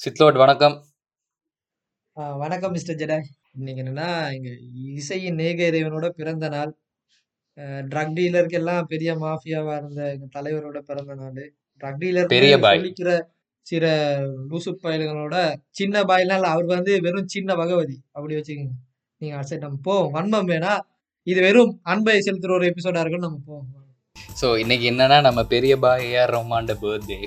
சித்லோட் வணக்கம். வணக்கம் mister Jedi. இன்னைக்கு என்னன்னா, எங்க இசையின் ஏக இறைவனோட பிறந்த நாள். ட்ரக் டீலருக்கெல்லாம் பெரிய மாஃபியாவா இருந்த எங்க தலைவரோட பிறந்த நாளு. ட்ரக் டீலர்ன்னு பெரிய பாய். சொல்லிக்கிற சில லூசு பயலுகளோட சின்ன பாய்லாம். அவர் வந்து வெறும் சின்ன பகவதி. அப்படி வச்சுக்கங்க. நீங்க சரி நம்ம போவோம். வன்மம் வேணாம். இது வெறும் அன்பை செலுத்துற ஒரு எபிசோடா இருக்கும்னு நம்ம போவோம். ஸோ இன்னைக்கு என்னன்னா, நம்ம பெரிய பாய் ஏ.ஆர். ரஹ்மான்ட பர்த்டே.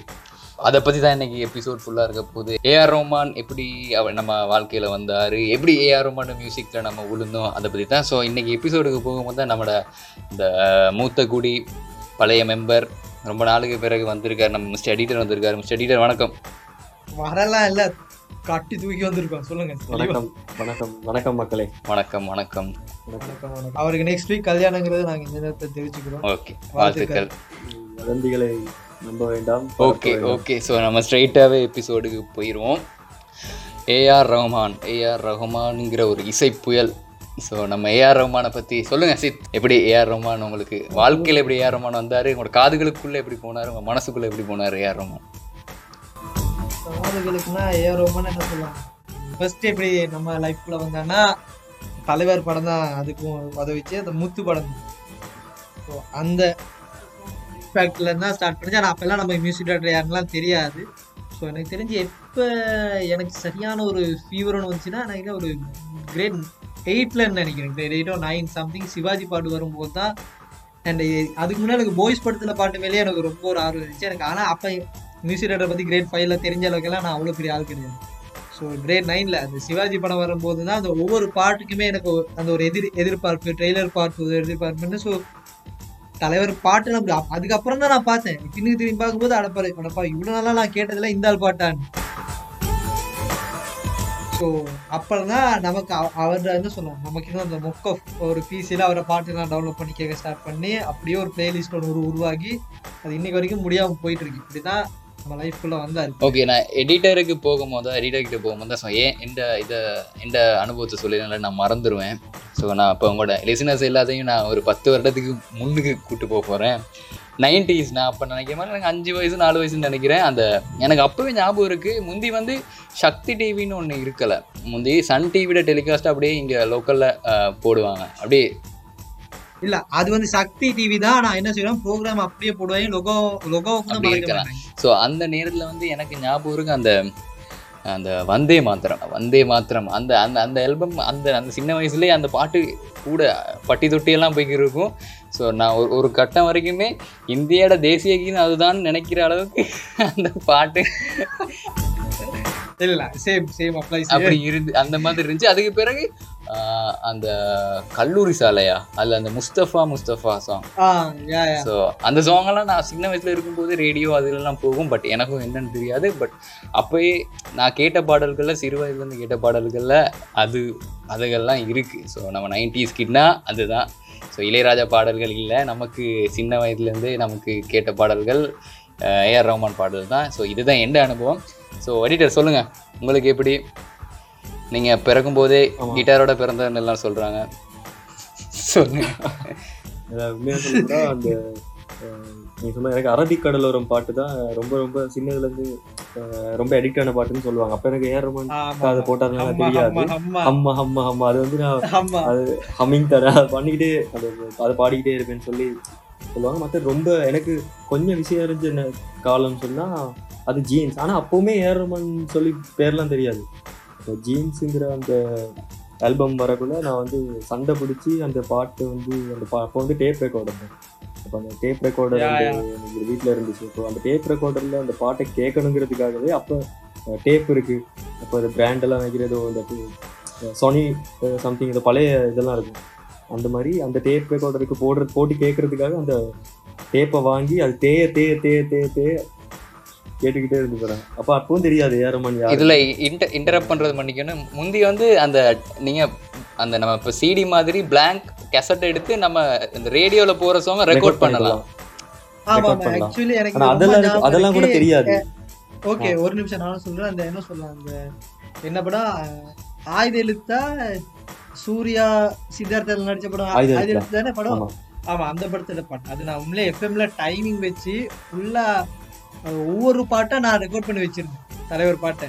அத பத்தி தான் இன்னைக்கு எபிசோட் ஃபுல்லா இருக்க போகுது. ஏ.ஆர். ரஹ்மான் எப்படி அவர் நம்ம வாழ்க்கையில வந்தாரு? எப்படி ஏ.ஆர். ரஹ்மான் மியூசிக்ல நம்ம விழுந்தோம்? அத பத்தி தான். ஸோ இன்னைக்கு எபிசோடுக்கு போகும்போது தான் நம்மட இந்த மூத்த குடி, பழைய மெம்பர், ரொம்ப நாளுக்கு பிறகு வந்திருக்காரு. நம்ம மிஸ்டர் எடிட்டர் வந்திருக்காரு. மிஸ்டர் எடிட்டர் வணக்கம். வரலாம் இல்ல. கட்டி தூக்கி வந்திருக்கோம். சொல்லுங்க. வணக்கம் வணக்கம் வணக்கம் மக்களே வணக்கம், வணக்கம். வணக்கம், வணக்கம். அவருக்கு நெக்ஸ்ட் வீக் கல்யாணங்கிறது நாங்க இந்த நேரத்துல தெரிவிச்சுக்கிறோம். ஓகே. வாழ்த்துக்கள். வதந்திகளை நம்ப வேண்டாம் ஓகே. ஓகே. ஸோ நம்ம ஸ்ட்ரெயிட்டாவே எபிசோடுக்கு போயிருவோம். ஏ.ஆர். ரஹ்மான் ஏ.ஆர். ரஹ்மான்ங்கிற ஒரு இசை புயல். ஸோ நம்ம ஏஆர் ரஹ்மானை பற்றி சொல்லுங்க சித் எப்படி ஏஆர் ரஹ்மான் உங்களுக்கு வாழ்க்கையில் எப்படி ஏஆர் ரஹ்மான் வந்தார் உங்களோட காதுகளுக்குள்ளே எப்படி போனார் உங்கள் மனசுக்குள்ளே எப்படி போனார் ஏஆர் ரஹ்மான் காதுகளுக்குன்னா ஏ ரோமன் என்ன சொல்லலாம் ஃபர்ஸ்ட் எப்படி நம்ம லைஃப்ல வந்தான்னா தலைவர் படம் தான் அதுக்கும் உதவிச்சு அந்த முத்து படம் ஸோ அந்த ஃபேக்ட்ல இருந்தா ஸ்டார்ட் பண்ணிச்சு ஆனால் அப்பெல்லாம் நம்ம மியூசிக் டேரக்டர் யாருலாம் தெரியாது. ஸோ எனக்கு தெரிஞ்சு எப்போ எனக்கு சரியான ஒரு ஃபீவர்னு வந்துச்சுன்னா எனக்கு ஒரு கிரேட் எயிட்லன்னு நினைக்கிறேன். கிரேட் எயிட்டோ நைன் சம்திங் சிவாஜி பாட்டு வரும்போது தான் அண்ட் அதுக்கு முன்னாடி எனக்கு பாய்ஸ் படத்தில் பாட்டு மேலேயே எனக்கு ரொம்ப ஒரு ஆர்வம் இருந்துச்சு. எனக்கு ஆனால் அப்போ மியூசிக் டேரக்டர் பற்றி கிரேட் ஃபைவ்ல தெரிஞ்ச அளவுக்குலாம் நான் அவ்வளோ பெரிய ஆள் கிடையாது. ஸோ கிரேட் நைனில் அந்த சிவாஜி படம் வரும்போது தான் அந்த ஒவ்வொரு பாட்டுக்குமே எனக்கு ஒரு- அந்த ஒரு எதிர் எதிர்பார்ப்பு ட்ரெய்லர் பார்ப்பு எதிர்பார்ப்புன்னு ஸோ தலைவர் பாட்டு அப்படி அதுக்கப்புறம் தான் நான் பார்த்தேன். திரும்பி திரும்பி பார்க்கும்போது அடப்பாரு அடப்பா இவ்வளோ நாளா நான் கேட்டதில்ல இந்த ஆள் பாட்டான்னு. ஸோ அப்புறம் தான் நமக்கு அவ- அவர் என்ன சொல்லுவோம் நமக்கு இன்னும் அந்த மொக்க ஒரு பிசியில் அவரை பாட்டு நான் டவுன்லோட் பண்ணி கேட்க ஸ்டார்ட் பண்ணி அப்படியே ஒரு பிளேலிஸ்ட் ஒன்று ஒரு உருவாகி அது இன்னைக்கு வரைக்கும் முடியாமல் போயிட்டு இருக்கு. இப்படி தான் நம்ம லைஃப்குள்ளே வந்தாரு ஓகே நான் எடிட்டருக்கு போகும்போது எடிட்டர் கிட்ட போகும்போது தான் ஏன் இந்த இதை இந்த அனுபவத்தை சொல்லினால நான் மறந்துடுவேன் ஸோ நான் இப்போ உங்களோட லிசனர்ஸ் எல்லாத்தையும் நான் ஒரு பத்து வருடத்துக்கு முன்னுக்கு கூப்பிட்டு போக போகிறேன் நைன்டிஸ் நான் அப்போ நினைக்கிற மாதிரி எனக்கு அஞ்சு வயசு நாலு வயசுன்னு நினைக்கிறேன். அந்த எனக்கு அப்போவே ஞாபகம் இருக்குது முந்தி வந்து சக்தி டிவின்னு ஒன்று இருக்கலை. முந்தி சன் டிவியோட டெலிகாஸ்ட் அப்படியே இங்கே லோக்கலில் போடுவாங்க. அப்படியே இல்ல அது வந்து சக்தி டிவி தான். நான் என்ன செய்வேன்? ப்ரோக்ராம் அப்படியே போடுவேன். லொகோ. மாட்டாங்க ஸோ அந்த நேரத்தில் வந்து எனக்கு ஞாபகம் இருக்கு அந்த அந்த வந்தே மாத்திரம். வந்தே மாத்திரம். அந்த அந்த அந்த ஆல்பம் அந்த அந்த சின்ன வயசுலேயே அந்த பாட்டு கூட பட்டி தொட்டியெல்லாம் போய் இருக்கும். ஸோ நான் ஒரு ஒரு கட்டம் வரைக்குமே இந்தியாவோட தேசிய கீதம் அதுதான் நினைக்கிற அளவுக்கு அந்த பாட்டு. இல்ல சேம் சேம் அப்ளை அப்படி இருந்து அந்த மாதிரி இருந்துச்சு. அதுக்கு பிறகு அந்த கல்லூரி சாலையா? அதில் அந்த முஸ்தஃபா முஸ்தஃபா சாங் ஸோ அந்த சாங்கெல்லாம் நான் சின்ன வயசில் இருக்கும்போது ரேடியோ அதுலலாம் போகும். பட் எனக்கும் என்னன்னு தெரியாது. பட் அப்போயே நான் கேட்ட பாடல்களில் சிறு வயதுலேருந்து கேட்ட பாடல்களில் அது அதுகள்லாம் இருக்குது ஸோ நம்ம நைன்டிஸ் கிட்னா அதுதான். ஸோ இளையராஜா பாடல்கள் இல்லை. நமக்கு சின்ன வயதுலேருந்து நமக்கு கேட்ட பாடல்கள் ஏஆர் ரஹ்மான் பாடல் தான் ஸோ இதுதான் எந்த அனுபவம். ஸோ எடிட்டர் சொல்லுங்கள் உங்களுக்கு எப்படி? நீங்கள் பிறக்கும்போதே ஆமா. கிட்டாரோட பிறந்தன்னு எல்லாம் சொல்கிறாங்க சொல்லுங்க அந்த நீங்க சொன்ன எனக்கு அரபிக் கடலோரம் பாட்டு தான் ரொம்ப ரொம்ப சின்னதுல இருந்து அஹ், ரொம்ப அடிக்ட் ஆன பாட்டுன்னு சொல்லுவாங்க. அப்ப எனக்கு ஏர் ரஹ்மான் ஆமா. அதை போட்டாருன்னா தெரியாது. அம்மா அம்மா அம்மா அது வந்து நான் அம்மா ஹம்மிங் தரேன் அதை பண்ணிக்கிட்டே அது அதை பாடிக்கிட்டே இருப்பேன்னு சொல்லி சொல்லுவாங்க. மற்ற ரொம்ப எனக்கு கொஞ்சம் விஷயம் அறிஞ்ச என்ன காலம்னு சொன்னா அது ஜீன்ஸ் ஆனா அப்பவுமே ஏர் ரஹ்மான் சொல்லி பேர்லாம் தெரியாது. இப்போ ஜீன்ஸுங்கிற அந்த ஆல்பம் வரக்குள்ள நான் வந்து சண்டை பிடிச்சி அந்த பாட்டு வந்து அந்த பா அப்போ வந்து டேப் ரெக்கார்டர் அப்போ அந்த டேப் ரெக்கார்டர் எனக்கு வீட்டில் இருந்துச்சு. ஸோ அந்த டேப் ரெக்கார்டரில் அந்த பாட்டை கேட்கணுங்கிறதுக்காகவே அப்போ டேப் இருக்கு. அப்போ அந்த brand எல்லாம் வைக்கிறதோ இந்த சொனி சம்திங் இந்த பழைய இதெல்லாம் இருக்கும். அந்த மாதிரி அந்த டேப் ரெக்கார்டருக்கு போடுறது போட்டு கேட்கறதுக்காக அந்த டேப்பை வாங்கி அது தேய தேய தேய தேய தேய கேட்டுக்கிட்டே இருந்து போறேன். அப்ப அப்பவும் தெரியாது ஏரமன் இதுல இன்டர் இன்டரப்ட் பண்றது மன்னிக்கணும். முந்தி வந்து அந்த நீங்க அந்த நம்ம இப்போ சிடி மாதிரி blank கேசட் எடுத்து நம்ம இந்த ரேடியோல போற சாங் ரெக்கார்ட் பண்ணலாம். அதெல்லாம் அதெல்லாம் கூட. தெரியாது. ஓகே ஒரு நிமிஷம் நானும் சொல்றேன். அந்த என்ன சொல்லலாம் அந்த என்ன படம் ஆயுத எழுத்தா சூர்யா சித்தார்த்தன் நடிச்ச படம். ஆயுத எழுத்தா? தானே படம்? ஆமா. ஆமா அந்த படத்துல பாட்டு அது நான் உண்மையிலே எஃப்எம்ல டைமிங் வச்சு ஃபுல்லா ஒவ்வொரு பாட்டா நான் ரெக்கார்ட் பண்ணி வச்சிருந்தேன் தலைவர் பாட்டை.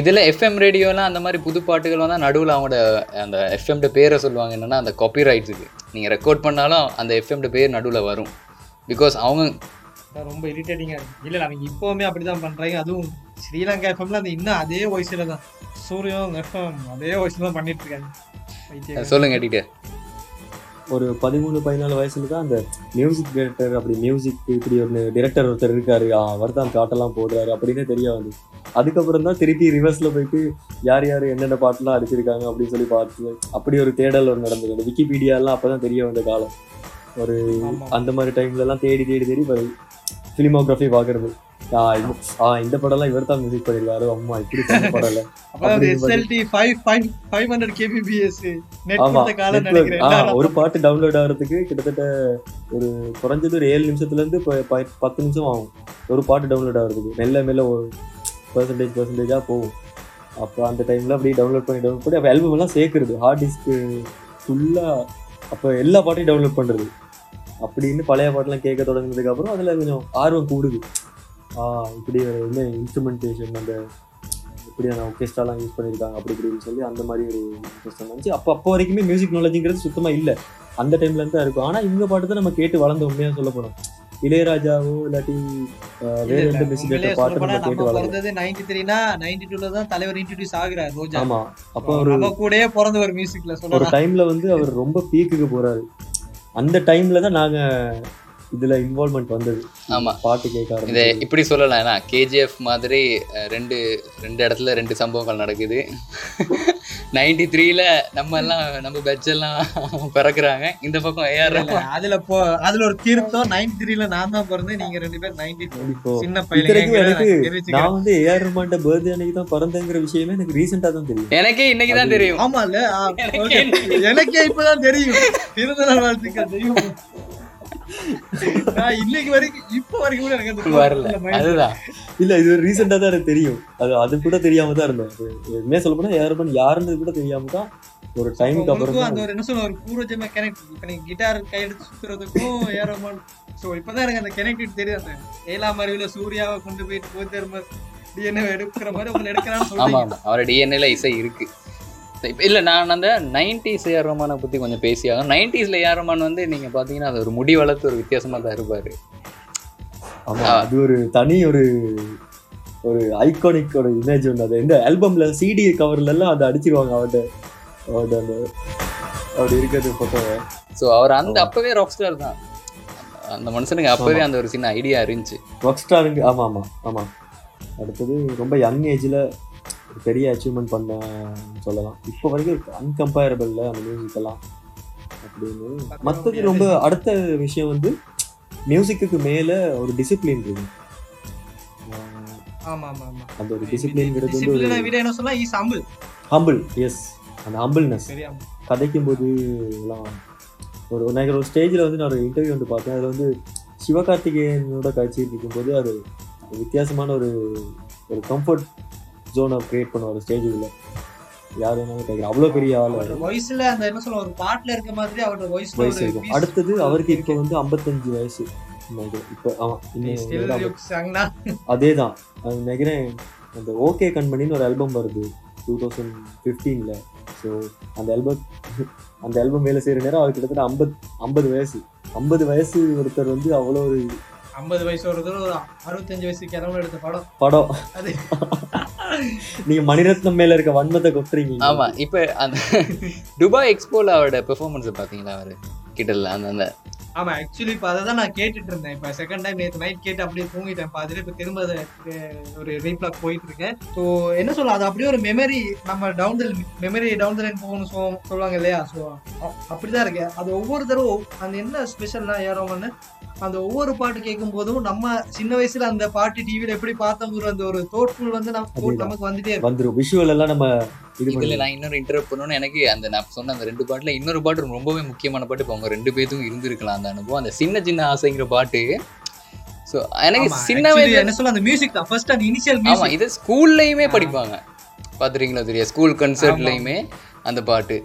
இதுல எஃப்எம் ரேடியோலாம் அந்த மாதிரி புது பாட்டுகள் வந்தால் நடுவில் அவங்களோட அந்த எஃப்எம்ட பேரை சொல்லுவாங்க என்னன்னா அந்த காப்பிரைட்ஸுக்கு நீங்கள் ரெக்கார்ட் பண்ணாலும் அந்த எஃப்எம்ட பேர் நடுவில் வரும். பிகாஸ் அவங்க ரொம்ப இரிட்டேட்டிங்காக இருக்கு. இல்லை அவங்க இப்போவுமே அப்படி தான் பண்ணுறாங்க அதுவும் ஸ்ரீலங்கா எஃப்எம்ல அந்த இன்னும் அதே வயசில் தான். சூரியம் எஃப்எம் அதே வயசுல தான் பண்ணிட்டு இருக்காங்க. சொல்லுங்க எடிட்டர் ஒரு பதிமூணு பதினாலு வயசுல தான் அந்த மியூசிக் டைரக்டர் அப்படி மியூசிக் இப்படி ஒரு டைரக்டர் ஒருத்தர் இருக்காரு. ஆ, அவர் தான் பாட்டெல்லாம் போடுறாரு அப்படின்னு தெரிய வந்து அதுக்கப்புறம் தான் திருப்பி ரிவர்ஸ்ல போயிட்டு யார் யார் என்னென்ன பாட்டுலாம் அடிச்சிருக்காங்க அப்படின்னு சொல்லி பார்த்து அப்படி ஒரு தேடல் ஒரு நடந்தது. அந்த விக்கிபீடியா எல்லாம் அப்பதான் தெரிய வந்த காலம். ஒரு. அந்த மாதிரி டைம்ல எல்லாம் தேடி தேடி தேடி ஃபிலிமோகிராஃபி ஆ இந்த படம்லாம் இவர் தான் மியூசிக் பண்ணிருக்காரு. அம்மா இப்படி எல்லாரும் ஒரு பாட்டு டவுன்லோட் ஆகிறதுக்கு கிட்டத்தட்ட ஒரு குறைஞ்சது ஒரு ஏழு நிமிஷத்துல இருந்து பத்து நிமிஷம் ஆகும். ஒரு பாட்டு டவுன்லோட் ஆகிறதுக்கு. மெல்ல மெல்ல ஒரு பர்சன்டேஜ் பர்சன்டேஜா போகும். அப்போ அந்த டைம்ல அப்படியே டவுன்லோட் பண்ணி டவுன்லோட் பண்ணி அப்போ ஆல்பம் எல்லாம் சேர்க்கறது. ஹார்ட் டிஸ்க்கு ஃபுல்லா அப்போ எல்லா பாட்டையும் டவுன்லோட் பண்றது. அப்படின்னு பழைய பாட்டெல்லாம் கேட்க தொடங்கினதுக்கு அப்புறம் அதுல கொஞ்சம் ஆர்வம் கூடுது. இப்படி ஒரு என்ன இன்ஸ்ட்ருமெண்டேஷன் அந்த இப்படியான ஒர்கெஸ்ட்ராலாம் யூஸ் பண்ணியிருக்காங்க அப்படி இப்படின்னு சொல்லி அந்த மாதிரி ஒரு இன்ட்ரெஸ்ட் இருந்துச்சு அப்போ அப்போ வரைக்குமே மியூசிக் நாலேஜுங்கிறது சுத்தமா இல்லை. அந்த டைம்ல இருந்து தான் இருக்கும். ஆனா இந்த பாட்டு தான் நம்ம கேட்டு வளர்ந்த உண்மையா சொல்ல போனோம் இளையராஜாவோ இல்லாட்டி வேற எந்த மியூசிக் பாட்டு நம்ம கேட்டு பிறந்தது நைன்டி த்ரீனா நைன்டி டூல தான் தலைவர் இன்ட்ரடியூஸ் ஆகுறாரு ரோஜா. ஆமா. அப்போ ஒரு கூடயே பிறந்த ஒரு மியூசிக்ல ஒரு சொல்லலாம். டைம்ல வந்து அவர் ரொம்ப பீக்குக்கு போறாரு. அந்த டைம்ல தான் நாங்க இதுல இன்வால்மெண்ட் வந்தது. ஆமா. பாட்டு கேட்க இதை இப்படி சொல்லலாம் ஏன்னா கேஜிஎஃப் மாதிரி ரெண்டு ரெண்டு இடத்துல ரெண்டு சம்பவங்கள் நடக்குது. நைன்டி த்ரீல நம்ம எல்லாம் நம்ம பெட்ச் எல்லாம் பிறக்குறாங்க. இந்த பக்கம் ஏஆர் அதுல போ அதுல ஒரு திருத்தம் நைன்டி த்ரீல நான் தான் பிறந்தேன் நீங்க ரெண்டு பேரும் நைன்டி சின்ன பையன் நான் வந்து ஏஆர் ரஹ்மான்ட பர்த்டே அன்னைக்கு தான் பிறந்தேங்கிற விஷயமே எனக்கு ரீசெண்டா தான் தெரியும். எனக்கே இன்னைக்கு தான் தெரியும். ஆமா இல்ல. எனக்கே இப்பதான் தெரியும். பிறந்தநாள் வாழ்த்துக்கள் தெரியும். நான் இன்னைக்கு வரைக்கும் இப்ப வரைக்கும் கூட எனக்கு அந்த வரல. அதுதான். இல்ல இது ரீசெண்டா தான் எனக்கு தெரியும். அது அது கூட தெரியாம தான் இருந்தேன். உண்மையா சொல்ல போனா ஏஆர் ரஹ்மான் யாருன்னு கூட தெரியாம தான் ஒரு டைமுக்கு அப்புறம் அந்த ஒரு என்ன சொல்ல ஒரு பூர்வஜமா கனெக்ட் இப்ப நீங்க கிட்டார் கையெடுத்து சுத்துறதுக்கும் ஏரோமான் சோ இப்பதான் எனக்கு அந்த கனெக்ட் தெரியும். அந்த ஏழாம் அறிவுல சூர்யாவை கொண்டு போயிட்டு போய் தரும டிஎன்ஏ எடுக்கிற மாதிரி உங்களை எடுக்கிறான்னு ஆமா அவரோட டிஎன்ஏல இசை இருக்கு. இல்ல நான் அந்த நைன்டிஸ் ஏஆர் ரஹ்மானை பத்தி கொஞ்சம் பேசியாகும் நைன்டிஸ்ல ஏஆர் ரஹ்மான் வந்து நீங்க பாத்தீங்கன்னா அது ஒரு முடி வளர்த்து ஒரு வித்தியாசமா தான் இருப்பாரு. ஆமா அது ஒரு தனி ஒரு ஒரு ஐகானிக் ஒரு இமேஜ் ஒன்று அது எந்த ஆல்பம்ல சிடி கவர்ல எல்லாம் அதை அடிச்சிருவாங்க அவர்கிட்ட. அவர்கிட்ட அந்த அப்படி இருக்கிறது போட்டோவை ஸோ அவர் அந்த அப்பவே ராக் ஸ்டார் தான். அந்த மனுஷனுக்கு அப்பவே அந்த ஒரு சின்ன ஐடியா இருந்துச்சு. ராக் ஸ்டாருங்க ஆமா ஆமா ஆமா. அடுத்தது ரொம்ப யங் ஏஜ்ல பெரிய அச்சீவ்மெண்ட் பண்ண சொல்லலாம். இப்போ வரைக்கும் அன்கம்பேரபிள்ல அந்த மியூசிக் எல்லாம் அப்படின்னு. மற்றது ரொம்ப அடுத்த விஷயம் வந்து மியூசிக்கு மேல ஒரு டிசிப்ளின் இருக்கு. அந்த ஒரு டிசிப்ளின்ங்கிறது வந்து என்ன சொன்னா ஹம்பிள் எஸ் அந்த ஹம்பிள்னஸ் கதைக்கும் போது எல்லாம் ஒரு நான் ஒரு ஸ்டேஜில் வந்து நான் ஒரு இன்டர்வியூ வந்து பார்த்தேன். அதில் வந்து சிவகார்த்திகேயனோட காட்சியில் இருக்கும்போது அது வித்தியாசமான ஒரு ஒரு கம்ஃபர்ட் ஜோனை கிரியேட் பண்ணுவார் ஸ்டேஜுக்குள்ள யார் வேணாலும் அவ்வளோ பெரிய ஆள் வாய்ஸ்ல அந்த என்ன சொல்ல ஒரு பாட்டுல இருக்க மாதிரி அவரோட வயசு இருக்கும். peace அடுத்தது அவருக்கு. இப்போ வந்து ஐம்பத்தஞ்சு வயசு. இப்போ ஆமாம்? அதே தான். அது நினைக்கிறேன் அந்த ஓகே கண்மணின்னு ஒரு ஆல்பம் வருது டூ தௌசண்ட் ஃபிஃப்டீனில் ஸோ அந்த ஆல்பம் அந்த ஆல்பம் வேலை செய்கிற நேரம் அவருக்கு கிட்டத்தட்ட ஐம்பது ஐம்பது வயசு. ஐம்பது வயசு ஒருத்தர் வந்து அவ்வளோ ஒரு 50 வயசு ஒரு தடவை ஒரு அறுபத்தஞ்சு வயசு கிழமை எடுத்த படம். படம். அது. நீங்க மணிரத்னம் மேல இருக்க வன்மத்தை கொட்டுறீங்க ஆமா இப்போ அந்த துபாய் எக்ஸ்போல அவரோட பெர்ஃபார்மன்ஸை பார்த்தீங்களா அவர்? கிட்டல அந்த அந்த ஆமா ஆக்சுவலி இப்ப அதை தான் நான் கேட்டுட்டு இருந்தேன். இப்ப செகண்ட் டைம் நேற்று நைட் கேட்டு அப்படியே தூங்கிட்டேன். பாதியில இப்ப திரும்ப அதை ஒரு ரீப்ளாக் போயிட்டு இருக்கேன். ஸோ என்ன சொல்ல அது அப்படியே ஒரு மெமரி நம்ம down the memory down the lane போகணும் சொ சொல்லுவாங்க இல்லையா? ஸோ அப்படிதான் இருக்கு. அது ஒவ்வொரு தடவை அந்த என்ன ஸ்பெஷல்னா ஏறோம்னு அந்த ஒவ்வொரு பாட்டு கேட்கும் போதும் நம்ம சின்ன வயசுல அந்த பாட்டு டிவில எப்படி பார்த்தோங்கிற அந்த ஒரு தோட்புல் வந்து. நமக்கு வந்துட்டே இருக்கும். வந்துரும். விஷுவல் எல்லாம் நம்ம இதுல நான் இன்னொரு இன்டர்வியூ பண்ணணும்னு எனக்கு அந்த நான் சொன்ன அந்த ரெண்டு பாட்டுல இன்னொரு பாட்டு ரொம்பவே முக்கியமான பாட்டு. இப்போ அவங்க ரெண்டு பேருக்கும் இருந்திருக்கலாம் அந்த அனுபவம். அந்த சின்ன சின்ன ஆசைங்கிற பாட்டு. ஸோ எனக்கு சின்ன வயசுல என்ன சொல்ல அந்த மியூசிக் தான். ஃபர்ஸ்ட் அந்த இனிஷியல் ஆமா மியூசிக் இது ஸ்கூல்லையுமே படிப்பாங்க. பாத்துறீங்களா தெரியா? ஸ்கூல் கன்சர்ட்லையுமே அந்த பாட்டு.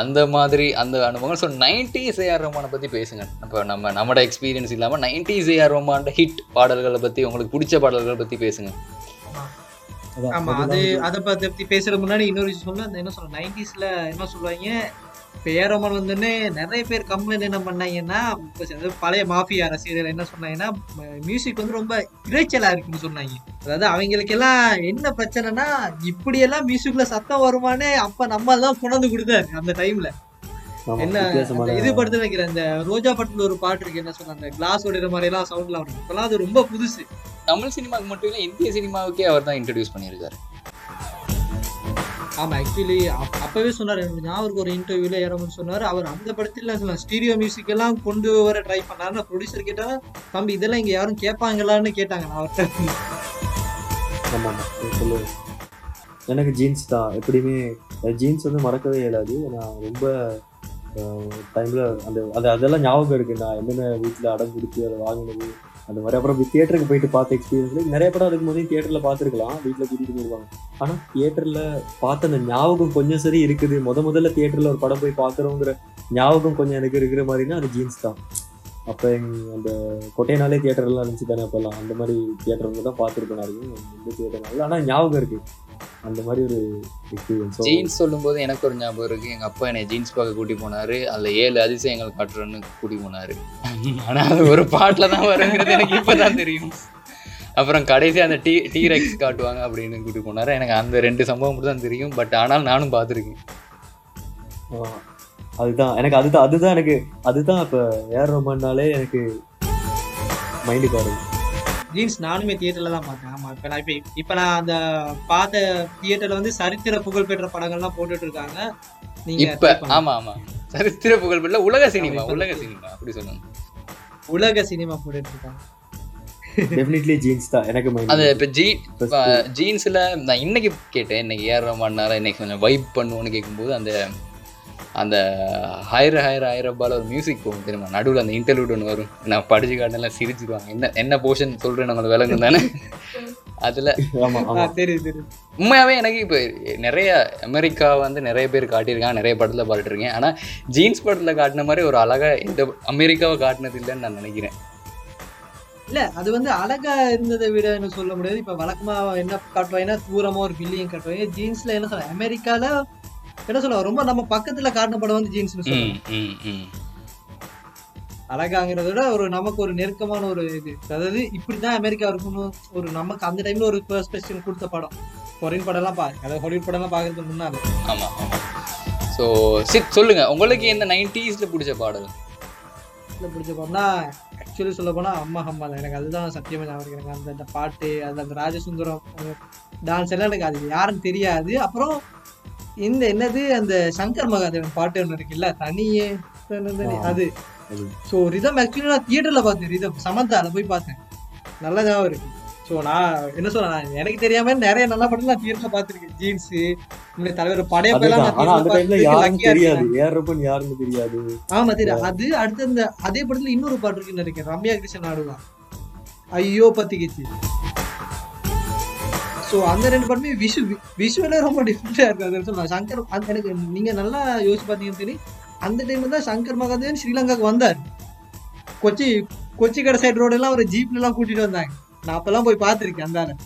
அந்த மாதிரி அந்த அனுபவங்கள். ஸோ நைன்டிஸ் ஏஆர் ரஹ்மானை பற்றி பேசுங்க. இப்போ நம்ம நம்மளோட எக்ஸ்பீரியன்ஸ் இல்லாமல் நைன்டிஸ் ஏஆர் ரஹ்மான் ஹிட் பாடல்களை பற்றி உங்களுக்கு பிடிச்ச பாடல்களை பற்றி பேசுங்க. ஆமா அது அதை பத்தி பேசுற முன்னாடி இன்னொரு விஷயம் சொல்ல அந்த என்ன சொல்ற நைன்டிஸ்ல என்ன சொல்லுவாங்க இப்ப ஏரோமன் வந்தோடனே நிறைய பேர் கம்ப்ளைண்ட் என்ன பண்ணாங்கன்னா பழைய மாஃபியா ரசிகர்கள் என்ன சொன்னாங்கன்னா மியூசிக் வந்து ரொம்ப இறைச்சலா இருக்குன்னு சொன்னாங்க. அதாவது அவங்களுக்கு எல்லாம் என்ன பிரச்சனைனா இப்படி எல்லாம் மியூசிக்ல சத்தம் வருமானே அப்ப நம்ம தான் கொண்டாந்து கொடுத்தாரு அந்த டைம்ல என்ன இது படத்துல வைக்கிற அந்த ரோஜா படத்துல ஒரு பாட்டு இருக்கு என்ன சொன்ன அந்த கிளாஸ் உடைற மாதிரி எல்லாம் சவுண்ட்லாம் வரும். இப்பெல்லாம் அது ரொம்ப புதுசு. தமிழ் சினிமாவுக்கு மட்டும் இல்லை இந்திய சினிமாவுக்கே அவர் தான் இன்ட்ரடியூஸ் பண்ணியிருக்காரு. ஆமா ஆக்சுவலி அப்பவே சொன்னாரு ஞாபகம் ஒரு இன்டர்வியூல ஏறமன் சொன்னாரு. அவர் அந்த படத்துல சொன்னார் ஸ்டீரியோ மியூசிக் எல்லாம் கொண்டு வர ட்ரை பண்ணாரு ப்ரொடியூசர் கேட்டா தம்பி இதெல்லாம் இங்க யாரும் கேட்பாங்களான்னு கேட்டாங்க நான் அவர்கிட்ட. ஆமா ஆமா நீ சொல்லு எனக்கு ஜீன்ஸ் தான் எப்படியுமே ஜீன்ஸ் வந்து மறக்கவே இயலாது. நான் ரொம்ப டைமில் அந்த அது அதெல்லாம் ஞாபகம் இருக்கு. நான் என்னென்ன வீட்டில் அடம் பிடிச்சி அதை வாங்கினது அந்த மாதிரி. அப்புறம் தியேட்டருக்கு போயிட்டு பார்த்த எக்ஸ்பீரியன்ஸ்ல நிறைய படம் அதுக்கு முதலே பார்த்துருக்கலாம். வீட்டில் கூட்டிகிட்டு போயிருவாங்க. ஆனால் தியேட்டரில் பார்த்த அந்த ஞாபகம் கொஞ்சம் சரி இருக்குது. முத முதல்ல தியேட்டரில் ஒரு படம் போய் பார்க்குறோங்கிற ஞாபகம் கொஞ்சம் எனக்கு இருக்கிற மாதிரினா அது ஜீன்ஸ் தான். அப்போ அந்த கொட்டையினாலே தியேட்டர்லாம் இருந்துச்சு தானே அப்போல்லாம். அந்த மாதிரி தியேட்டர் தான் பார்த்துருப்பேன் நிறைய இந்த தியேட்டர் ஆனால் ஞாபகம் இருக்குது அந்த மாதிரி ஒரு எக்ஸ்பீரியன்ஸ் ஜீன்ஸ் சொல்லும்போது எனக்கு ஒரு ஞாபகம் இருக்கு. எங்க அப்பா என்னை ஜீன்ஸ் பார்க்க கூட்டி போனாரு. அதுல ஏழு அதிசயங்கள் காட்டுறேன்னு கூட்டி போனாரு. ஆனா அது ஒரு பாட்டுல தான் வருங்கிறது எனக்கு இப்பதான் தெரியும். அப்புறம் கடைசி அந்த டி டீரெக்ஸ் காட்டுவாங்க அப்படின்னு கூட்டி போனாரு. எனக்கு அந்த ரெண்டு சம்பவம் மட்டும் தான் தெரியும். பட் ஆனால் நானும் பார்த்துருக்கேன். அதுதான். எனக்கு அதுதான் அதுதான் எனக்கு அதுதான் இப்போ ஏர் ரொமான்னாலே எனக்கு மைண்டுக்கு வருது ஜீன்ஸ் நானுமே தியேட்டர்ல தான் பார்த்தேன். ஆமா இப்ப நான் இப்ப இப்ப நான் அந்த பார்த்த தியேட்டர்ல வந்து சரித்திர புகழ்பெற்ற படங்கள்லாம் போட்டுட்டு இருக்காங்க. நீங்க இப்ப. ஆமா ஆமா. சரித்திர புகழ் பெற்ற உலக சினிமா உலக சினிமா அப்படி சொல்லுங்க. உலக சினிமா போட்டுட்டு இருக்காங்க. டெஃபினெட்லி ஜீன்ஸ் தான் எனக்கு அது இப்ப ஜீ ஜீன்ஸ்ல நான் இன்னைக்கு கேட்டேன் இன்னைக்கு ஏற மாட்டாரா இன்னைக்கு கொஞ்சம் வைப் பண்ணுவோன்னு கேட்கும்போது அந்த அந்த ஹைர ஹைர ஹைரப்பால ஒரு மியூசிக் போகும் தெரியுமா? நடுவில் அந்த இன்டர்வியூட் ஒன்று வரும். நான் படிச்சு காட்டெல்லாம் சிரிச்சிருவாங்க. என்ன என்ன போர்ஷன் சொல்றேன் உங்களுக்கு விளங்கும் தானே? அதுல உண்மையாவே எனக்கு இப்போ நிறைய அமெரிக்கா வந்து நிறைய பேர் காட்டியிருக்காங்க. நிறைய படத்துல பாத்துருக்கேன் ஆனா ஜீன்ஸ் படத்துல காட்டின மாதிரி ஒரு அழகா இந்த அமெரிக்காவை காட்டினது இல்லைன்னு நான் நினைக்கிறேன். இல்ல அது வந்து அழகா இருந்ததை விட என்ன சொல்ல முடியாது. இப்ப வழக்கமா என்ன காட்டுவாங்கன்னா தூரமா ஒரு பில்லியம் காட்டுவாங்க. ஜீன்ஸ்ல என்ன சொல்ல அமெரிக்கால என்ன சொல்ல ரொம்ப நம்ம பக்கத்துல காட்டின படம் வந்து ஜீன்ஸ் அழகாங்கிறத விட ஒரு நமக்கு ஒரு நெருக்கமான ஒரு இது. அதாவது இப்படிதான் அமெரிக்கா இருக்கணும் ஒரு நமக்கு அந்த டைம்ல ஒரு பெர்ஸ்பெக்டிவ் கொடுத்த படம். கொரியன் படம் எல்லாம் பாரு அதாவது ஹாலிவுட் படம் எல்லாம் பாக்குறதுக்கு முன்னால. ஆமா ஸோ சித் சொல்லுங்க உங்களுக்கு இந்த நைன்டிஸ்ல பிடிச்ச பாடல்? பிடிச்ச படம்னா ஆக்சுவலி சொல்ல போனா அம்மா அம்மா தான். எனக்கு அதுதான் சத்தியமா ஞாபகம். எனக்கு அந்த அந்த பாட்டு அது அந்த ராஜசுந்தரம் டான்ஸ் எல்லாம் எனக்கு அது யாருன்னு தெரியாது. அப்புறம் இந்த என்னது அந்த சங்கர் மகாதேவன் பாட்டு ஒன்று இருக்குல்ல தனியே. அது. ஸோ ரிதம் ஆக்சுவலி நான் தியேட்டர்ல பார்த்தேன் ரிதம் சமந்தால போய் பார்த்தேன். நல்ல ஞாபகம் இருக்கு. ஸோ நான் என்ன சொல்ல எனக்கு தெரியாம நிறைய நல்ல படம் நான் தியேட்டர்ல பார்த்திருக்கேன். ஜீன்ஸ் இந்த தலைவர் படையப்பெல்லாம். யாருன்னு. தெரியாது. ஆமா தெரியும் அது அடுத்து அந்த அதே படத்துல இன்னொரு பாட்டு இருக்குன்னு நினைக்கிறேன். ரம்யா கிருஷ்ணன் ஆடுவா ஐயோ பத்திக்கிச்சு. ஸோ அந்த ரெண்டு பாட்டுமே விஷு விஷுவலே ரொம்ப டிஃப்ரெண்ட்டாக இருக்குது. சொல்லலாம் சங்கர் அந்த எனக்கு நீங்கள் நல்லா யோசிச்சு பார்த்தீங்கன்னு தெரியும் அந்த டைமில் தான் சங்கர் மகாதேவன் ஸ்ரீலங்காவுக்கு வந்தார். கொச்சி கொச்சி கடை சைடு ரோடெல்லாம் ஒரு ஜீப்லலாம் கூட்டிகிட்டு வந்தாங்க. நான் அப்போல்லாம் போய் பார்த்துருக்கேன் அந்த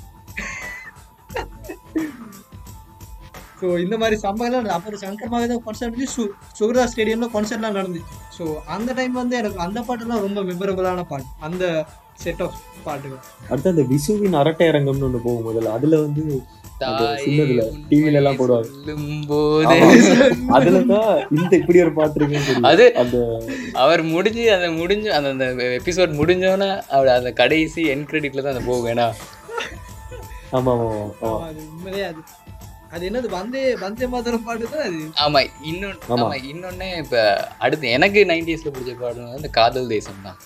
ஸோ இந்த மாதிரி சம்பவம்லாம் அப்புறம் சங்கர் மகாதேவ் கான்சர்ட் சு சுகர்தா ஸ்டேடியமில் கான்சர்ட்லாம் நடந்துச்சு. ஸோ அந்த டைம் வந்து எனக்கு அந்த பாட்டுலாம் ரொம்ப மெமரபுளான பாட்டு. அந்த செட் ஆஃப் பாட்டுகள் அடுத்து அந்த விசுவின் அரட்டை அரங்கம்னு ஒண்ணு போகும் முதல்ல. அதுல வந்து அந்த சின்னதுல, எல்லாம் போடுவாங்க. அதுலதான் இந்த இப்படி ஒரு பாட்டு. அது அந்த அவர் முடிஞ்சு அந்த முடிஞ்சு அந்த அந்த எபிசோட் முடிஞ்சோன்னே அவர் அந்த கடைசி என் கிரெடிட்ல தான் அந்த போகும் ஏன்னா ஆமா ஆமா ஆமா, அது அது. அது என்னது? வந்தே வந்தே மாதரம் பாட்டு தான் அது? ஆமா இன்னொன்னு ஆமா. இன்னொன்னு இப்ப அடுத்து எனக்கு நைன்டிஸ்ல பிடிச்ச பாடம் வந்து காதல் தேசம் தான்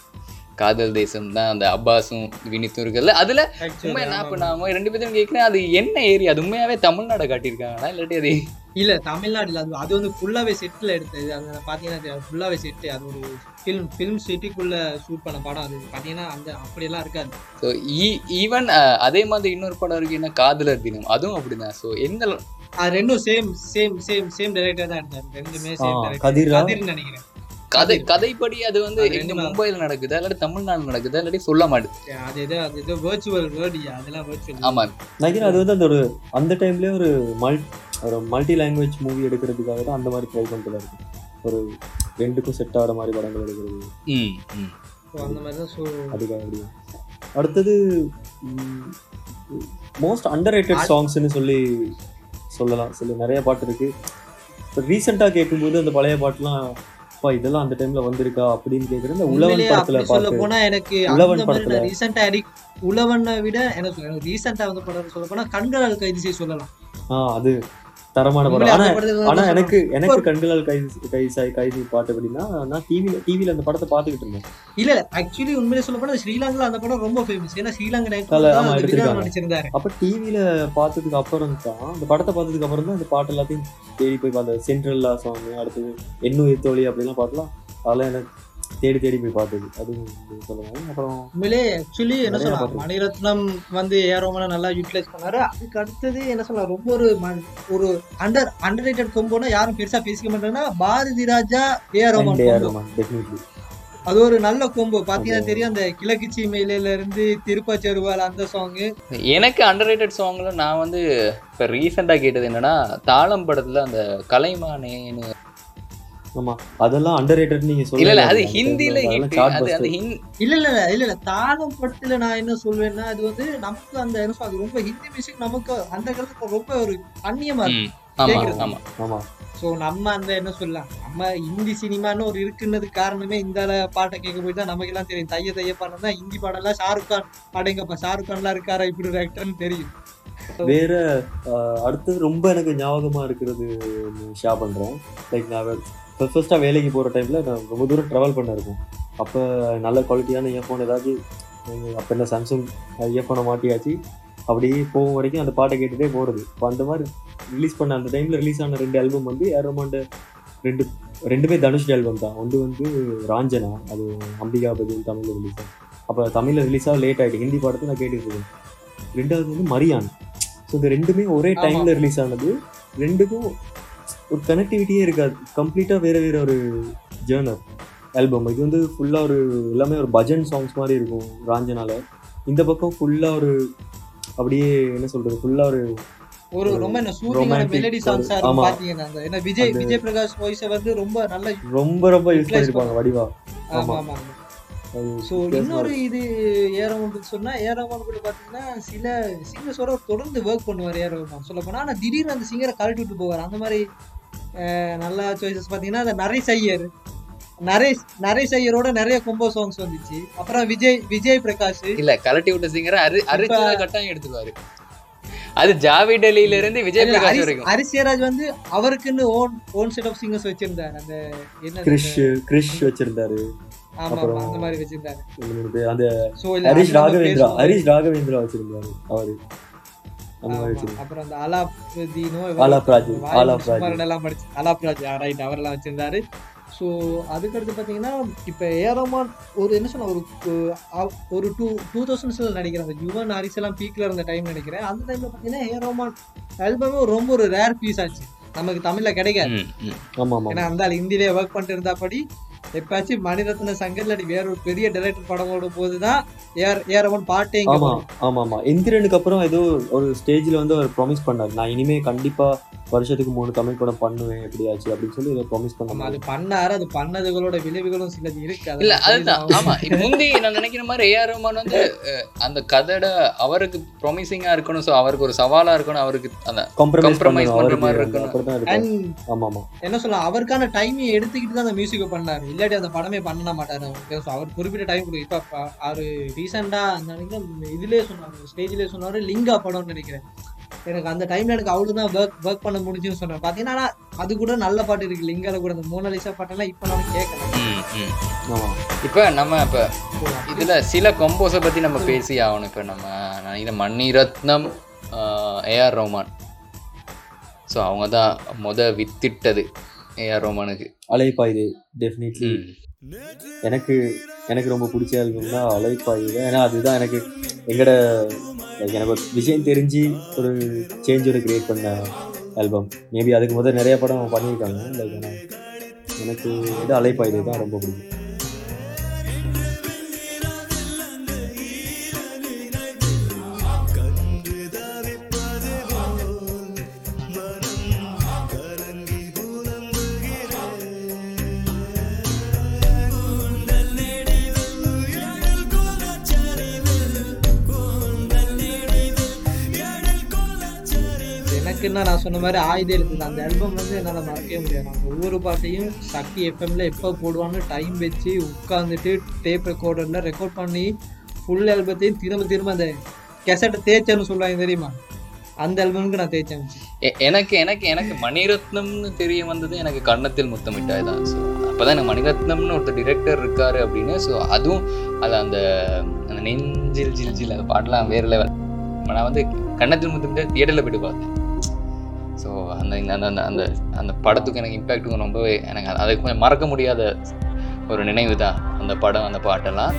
காதல் தேசம் தான் அந்த அப்பாஸும் வினித்தும் இருக்குல்ல அதுல உண்மை. நான் அவங்க ரெண்டு பேரும் கேட்கிறேன் அது என்ன ஏரியா? அது உண்மையாவே தமிழ்நாடு காட்டியிருக்காங்களா? இல்லாட்டி அது இல்ல தமிழ்நாடுல அது அது வந்து ஃபுல்லாவே செட்டில் எடுத்தது. அது பாத்தீங்கன்னா ஃபுல்லாவே செட்டு அது ஒரு ஃபிலிம் ஃபிலிம் சிட்டிக்குள்ள ஷூட் பண்ண படம். அது பாத்தீங்கன்னா அந்த அப்படியெல்லாம் இருக்காது. ஸோ ஈவன் அதே மாதிரி இன்னொரு படம் இருக்கு என்ன? காதலர் தினம். அதுவும் அப்படிதான். ஸோ எந்த ரெண்டும் same same same same director தான் எடுத்தாரு. ரெண்டுமே சேம் கதிரா? கதிர்னு நினைக்கிறேன். கதை கதைப்படி அது வந்து எங்க. மும்பைல நடக்குதா? இல்லாட்டி தமிழ்நாடு நடக்குதா? இல்லாட்டி சொல்ல மாட்டேது அது ஏதோ அது ஏதோ வேர்ச்சுவல் வேர்டியா அதெல்லாம் வேர்ச்சுவல் ஆமா. நினைக்கிறேன் அது வந்து அந்த ஒரு அந்த டைம்லயே ஒரு மல் ஒரு மல்டி லாங்குவேஜ் மூவி எடுக்கிறதுக்காக தான் அந்த மாதிரி ட்ரை பண்ணிட்டு தான் இருக்கு ஒரு ரெண்டுக்கும் செட் ஆகிற மாதிரி படங்கள் எடுக்கிறது. ம் ம். அந்த மாதிரி தான் ஸோ அதுக்காக அடுத்தது மோஸ்ட் அண்டர் ரேட்டட் சாங்ஸ்னு சொல்லி சொல்லலாம். சில நிறைய பாட்டு இருக்கு. இப்போ ரீசெண்டாக கேட்கும்போது அந்த பழைய பாட்டுலாம் அப்பா இதெல்லாம் அந்த டைம்ல வந்திருக்கா அப்படின்னு கேட்குற இந்த உழவன் படத்துல சொல்ல போனா எனக்கு உழவன் படத்துல. ரீசெண்டா உழவனை விட சொல்ல ரீசெண்டா வந்து படம் சொல்ல போனா கண்களால் கைது செய்ய சொல்லலாம். ஆ அது. தரமான படம். ஆனா அந்த ஆனா எனக்கு எனக்கு கண்களால் கைது கை சாய் கைது பாட்டு அப்படின்னா நான் டிவில டிவில அந்த படத்தை பார்த்துக்கிட்டு இருந்தேன். இல்ல ஆக்சுவலி உண்மையிலே சொல்ல போனா ஸ்ரீலங்கால அந்த படம் ரொம்ப ஃபேமஸ் ஏன்னா ஸ்ரீலங்கா. நடிச்சிருந்தாரு. அப்ப டிவில பார்த்ததுக்கு அப்புறம் தான் அந்த படத்தை பார்த்ததுக்கு அப்புறம் தான் இந்த பாட்டு எல்லாத்தையும் தேடி போய் பார்த்த. சென்ட்ரல்லா சாங் அடுத்தது எண்ணுயிர் தோழி அப்படிலாம் பாட்டுலாம் அதெல்லாம் எனக்கு தேடி தேடி போய் பார்த்தது. அதுவும் சொல்லுவாங்க அப்புறம் உண்மையிலே ஆக்சுவலி என்ன சொல்லலாம். மணிரத்னம் வந்து ஏரோமனை நல்லா யூட்டிலைஸ் பண்ணாரு. அதுக்கு அடுத்தது என்ன சொல்லலாம்? ரொம்ப ஒரு ஒரு அண்டர் அண்டர் ரேட்டட் கொம்போனா யாரும் பெருசா பேசிக்க மாட்டாங்கன்னா பாரதி ராஜா ஏரோமன் கொம்போ டெஃபினெட்லி அது ஒரு நல்ல கொம்போ பாத்தீங்கன்னா தெரியும் அந்த கிழக்கு சீமையில இருந்து திருப்பாச்செருவால் அந்த சாங் எனக்கு அண்டர் சாங்ல நான் வந்து இப்போ ரீசெண்டாக கேட்டது என்னன்னா தாளம் படத்துல அந்த கலைமானேன்னு ஆமா. அதெல்லாம் அண்டர் ரேட்டட் நீங்க இல்ல அது சொல்லல. ஹிந்தில அது இல்ல இல்ல இல்ல இல்ல இல்ல. தாளம் படத்துல நான் என்ன சொல்வேன்னா அது வந்து நமக்கு அந்த என்ன சொல்றது ரொம்ப ஹிந்தி மியூசிக் நமக்கு அந்த காலத்துல ரொம்ப ஒரு அந்நியமா இருக்கு. ம், ஆமா. கேக்குறது. ஆமா. ஆமா சோ நம்ம அந்த என்ன சொல்லலாம் நம்ம ஹிந்தி சினிமான்னு ஒரு இருக்குன்னது காரணமே இந்த பாட்டை கேட்க போய் தான் நமக்கு எல்லாம் தெரியும். தைய தைய பாடம் தான் ஹிந்தி பாடம்லாம் ஷாருக் கான் பாடுங்கப்பா ஷாருக் கான்லாம் இருக்காரா இப்படி ஒரு ஆக்டர்னு தெரியும். வேற அடுத்தது ரொம்ப எனக்கு ஞாபகமா இருக்கிறது ஷேர் பண்றேன். லைக் நான் ஃபர்ஸ்டா வேலைக்கு போற டைம்ல நான் ரொம்ப தூரம் ட்ராவல் பண்ண இருக்கும். அப்ப நல்ல குவாலிட்டியான இயர்ஃபோன் ஏதாச்சும் உம், அப்ப என்ன சாம்சங் இயர்ஃபோனை மாட்டியாச்சு அப்படியே போகும் வரைக்கும் அந்த பாட்டை கேட்டுட்டே போறது. இப்போ அந்த மாதிரி ரிலீஸ் பண்ண அந்த டைம்ல ரிலீஸ் ஆன ரெண்டு ஆல்பம் வந்து ஏரோமாண்ட ரெண்டு ரெண்டுமே தனுஷ் ஆல்பம் தான். ஒன்று வந்து ராஞ்சனா அது அம்பிகா பதில் தமிழ்ல ரிலீஸ் ஆகும் அப்போ தமிழ்ல ரிலீஸ் ஆக லேட் ஆயிட்டு ஹிந்தி படத்தை நான் கேட்டுட்டு இருக்கேன். ரெண்டாவது வந்து மரியான். ஸோ இந்த ரெண்டுமே ஒரே. டைம்ல ரிலீஸ் ஆனது. ரெண்டுக்கும் ஒரு கனெக்டிவிட்டியே இருக்காது. கம்ப்ளீட்டாக வேற வேற ஒரு ஜேர்னர் ஆல்பம் இது வந்து ஃபுல்லாக ஒரு எல்லாமே ஒரு பஜன் சாங்ஸ் மாதிரி இருக்கும் ராஞ்சனால. இந்த பக்கம் ஃபுல்லாக ஒரு அப்படியே என்ன சொல்றது ஃபுல்லாக ஒரு ஒரு ரொம்ப என்ன சூரியமான மெலடி சாங்ஸா இருக்கும். பாத்தீங்கன்னா என்ன விஜய் விஜய் பிரகாஷ் வாய்ஸ வந்து ரொம்ப நல்ல ரொம்ப ரொம்ப யூஸ் Utilize பண்ணியிருப்பாங்க வடிவா. ஆமா ஆமா. ஸோ இன்னொரு இது ஏரமௌண்ட் சொன்னா ஏரமௌண்ட் கூட பாத்தீங்கன்னா சில சிங்கர்ஸோட தொடர்ந்து ஒர்க் பண்ணுவார் ஏரமௌண்ட் சொல்ல போனா ஆனா திடீர்னு அந்த சிங்கரை கழட்டி விட்டு போவார். அந்த மாதிரி நல்ல சாய்ஸஸ் பாத்தீங்கன்னா அந்த நரேஷ் ஐயர். நரேஷ் நரேஷ் ஐயரோட நிறைய கொம்போ சாங்ஸ் வந்துச்சு. அப்புறம் விஜய் விஜய் பிரகாஷ். இல்ல கலட்டி விட்ட சிங்கரை அரி அரிச்சா கட்டாயம் எடுத்துருவாரு. அது ஜாவிட் அலியில இருந்து விஜய் பிரகாஷ் வரைக்கும். ஹரிசியராஜ் வந்து அவருக்குன்னு own own set of singers வச்சிருந்தாரு. அந்த என்ன கிரிஷ் கிரிஷ் வச்சிருந்தாரு. ஆமா அந்த மாதிரி வச்சிருந்தாரு. அந்த ஹரிஷ் ராகவேந்திரா. ஹரிஷ் ராகவேந்திரா வச்சிருந்தாரு அவரு. அப்புறம் அந்த அலாப் தீனோ ஆலாப் ராஜு, ஆலாப் ராஜு. சுமாரன் எல்லாம் படிச்சு அலாப் ராஜ் ரைட் அவரெல்லாம் வச்சிருந்தாரு. ஸோ அதுக்கடுத்து பார்த்தீங்கன்னா இப்போ ஏரோமான் ஒரு என்ன சொன்ன ஒரு ஒரு டூ டூ தௌசண்ட்ஸில் நினைக்கிறேன் அந்த யுவன் ஹாரிஸ் எல்லாம் பீக்கில் இருந்த டைம் நினைக்கிறேன் அந்த டைமில் பார்த்தீங்கன்னா ஏரோமான் ஆல்பமே ரொம்ப ஒரு ரேர் பீஸ் ஆச்சு. நமக்கு தமிழில் கிடைக்காது. ஏன்னா அந்த ஹிந்திலே ஒர்க் பண்ணிட்டு இருந்தாப்படி எப்பாச்சும் மணிரத்ன சங்கர் இல்லாட்டி வேற ஒரு பெரிய டைரக்டர் படம் ஓடும் போது தான் ஏர் ஏரோமான் பாட்டே ஆமா. ஆமா ஆமா. எந்திரனுக்கு அப்புறம் ஏதோ ஒரு ஸ்டேஜ்ல வந்து அவர் ப்ராமிஸ் பண்ணாரு. நான் இனிமே கண்டிப்பா வருஷத்துக்கு மூணு தமிழ் படம் பண்ணுவேன் எப்படியாச்சு அப்படின்னு சொல்லி ஏதோ ப்ராமிஸ் ஆமா பண்ணாரு அது பண்ணாரு. அது பண்ணதுகளோட விளைவுகளும் சிலது இருக்கு. இல்ல அதுதான். ஆமா முந்தி நான் நினைக்கிற மாதிரி ஏஆர் ரஹ்மான் வந்து அந்த கதையோட அவருக்கு ப்ரொமிசிங்கா இருக்கணும். ஸோ அவருக்கு ஒரு சவாலா இருக்கணும். அவருக்கு அந்த காம்ப்ரமைஸ் பண்ற மாதிரி இருக்கணும். ஆமா ஆமா. என்ன சொல்ல அவருக்கான டைமை எடுத்துக்கிட்டு தான் அந்த மியூசிக்கை பண்ணாரு. இல்லாட்டி அந்த படமே பண்ண மாட்டாரு அவர். குறிப்பிட்ட டைம் கொடுக்கும் இப்போ அவரு ரீசெண்டா அந்த நினைக்கிறேன் இதுலயே சொன்னாரு ஸ்டேஜ்லயே சொன்னாரு லிங்கா படம்னு நினைக்கிறேன். எனக்கு அந்த டைம்ல எனக்கு அவ்வளவுதான் ஒர்க் ஒர்க் பண்ண முடிஞ்சுன்னு சொன்னேன் பாத்தீங்கன்னா ஆனா அது கூட நல்ல பாட்டு இருக்கு. லிங்கால கூட அந்த மோனலிசா பாட்டெல்லாம் இப்ப நான் கேட்கல ம், ம். ஆமா. இப்ப நம்ம இப்ப இதுல சில கொம்போஸை பத்தி நம்ம பேசி ஆகணும். இப்ப நம்ம நினைக்கிறேன் மணிரத்னம் ஏஆர் ரோமான் ஸோ அவங்க தான் முத வித்திட்டது. ஏஆர் ரோமானுக்கு அலைப்பாயுது டெஃபினெட்லி. எனக்கு எனக்கு ரொம்ப பிடிச்ச ஆல்பம் தான் அலைப்பாயுது. ஏன்னா அதுதான் எனக்கு எங்கட எனக்கு ஒரு விஷயம் தெரிஞ்சு ஒரு சேஞ்ச் ஒரு கிரியேட் பண்ண ஆல்பம் மேபி அதுக்கு முதல் நிறைய படம் பண்ணியிருக்காங்க. லைக் எனக்கு இது அலைப்பாயுதே தான் ரொம்ப பிடிக்கும். தான் நான் சொன்ன மாதிரி ஆயுத எழுத்து அந்த ஆல்பம் வந்து என்னால் மறக்கவே முடியாது. நாங்கள் ஒவ்வொரு பாட்டையும் சக்தி எஃப்எம்ல எப்போ போடுவான்னு டைம் வச்சு உட்காந்துட்டு டேப் ரெக்கார்டரில் ரெக்கார்ட் பண்ணி ஃபுல் ஆல்பத்தையும் திரும்ப திரும்ப அந்த கெசட்டை தேய்ச்சேன்னு சொல்லுவாங்க தெரியுமா? அந்த ஆல்பமுக்கு நான் தேய்ச்சேன். எனக்கு எனக்கு எனக்கு மணிரத்னம்னு தெரிய வந்தது எனக்கு கன்னத்தில் முத்தமிட்டாய் தான். ஸோ அப்போதான் எனக்கு மணிரத்னம்னு ஒருத்தர் டிரெக்டர் இருக்காரு அப்படின்னு ஸோ அதுவும் அது அந்த அந்த நெஞ்சில் ஜில் ஜில் அந்த பாட்டெலாம் வேறு லெவல் நான் வந்து கன்னத்தில் முத்தமிட்டாய் தியேட்டரில் போயிட்டு பார்த்தேன். அந்த இந்த- அந்த அந்த அந்த அந்த படத்துக்கு எனக்கு இம்பேக்ட்டுக்கும் ரொம்பவே எனக்கு அது- கொஞ்சம் மறக்க முடியாத ஒரு நினைவு தான் அந்த படம் அந்த பாட்டெல்லாம்.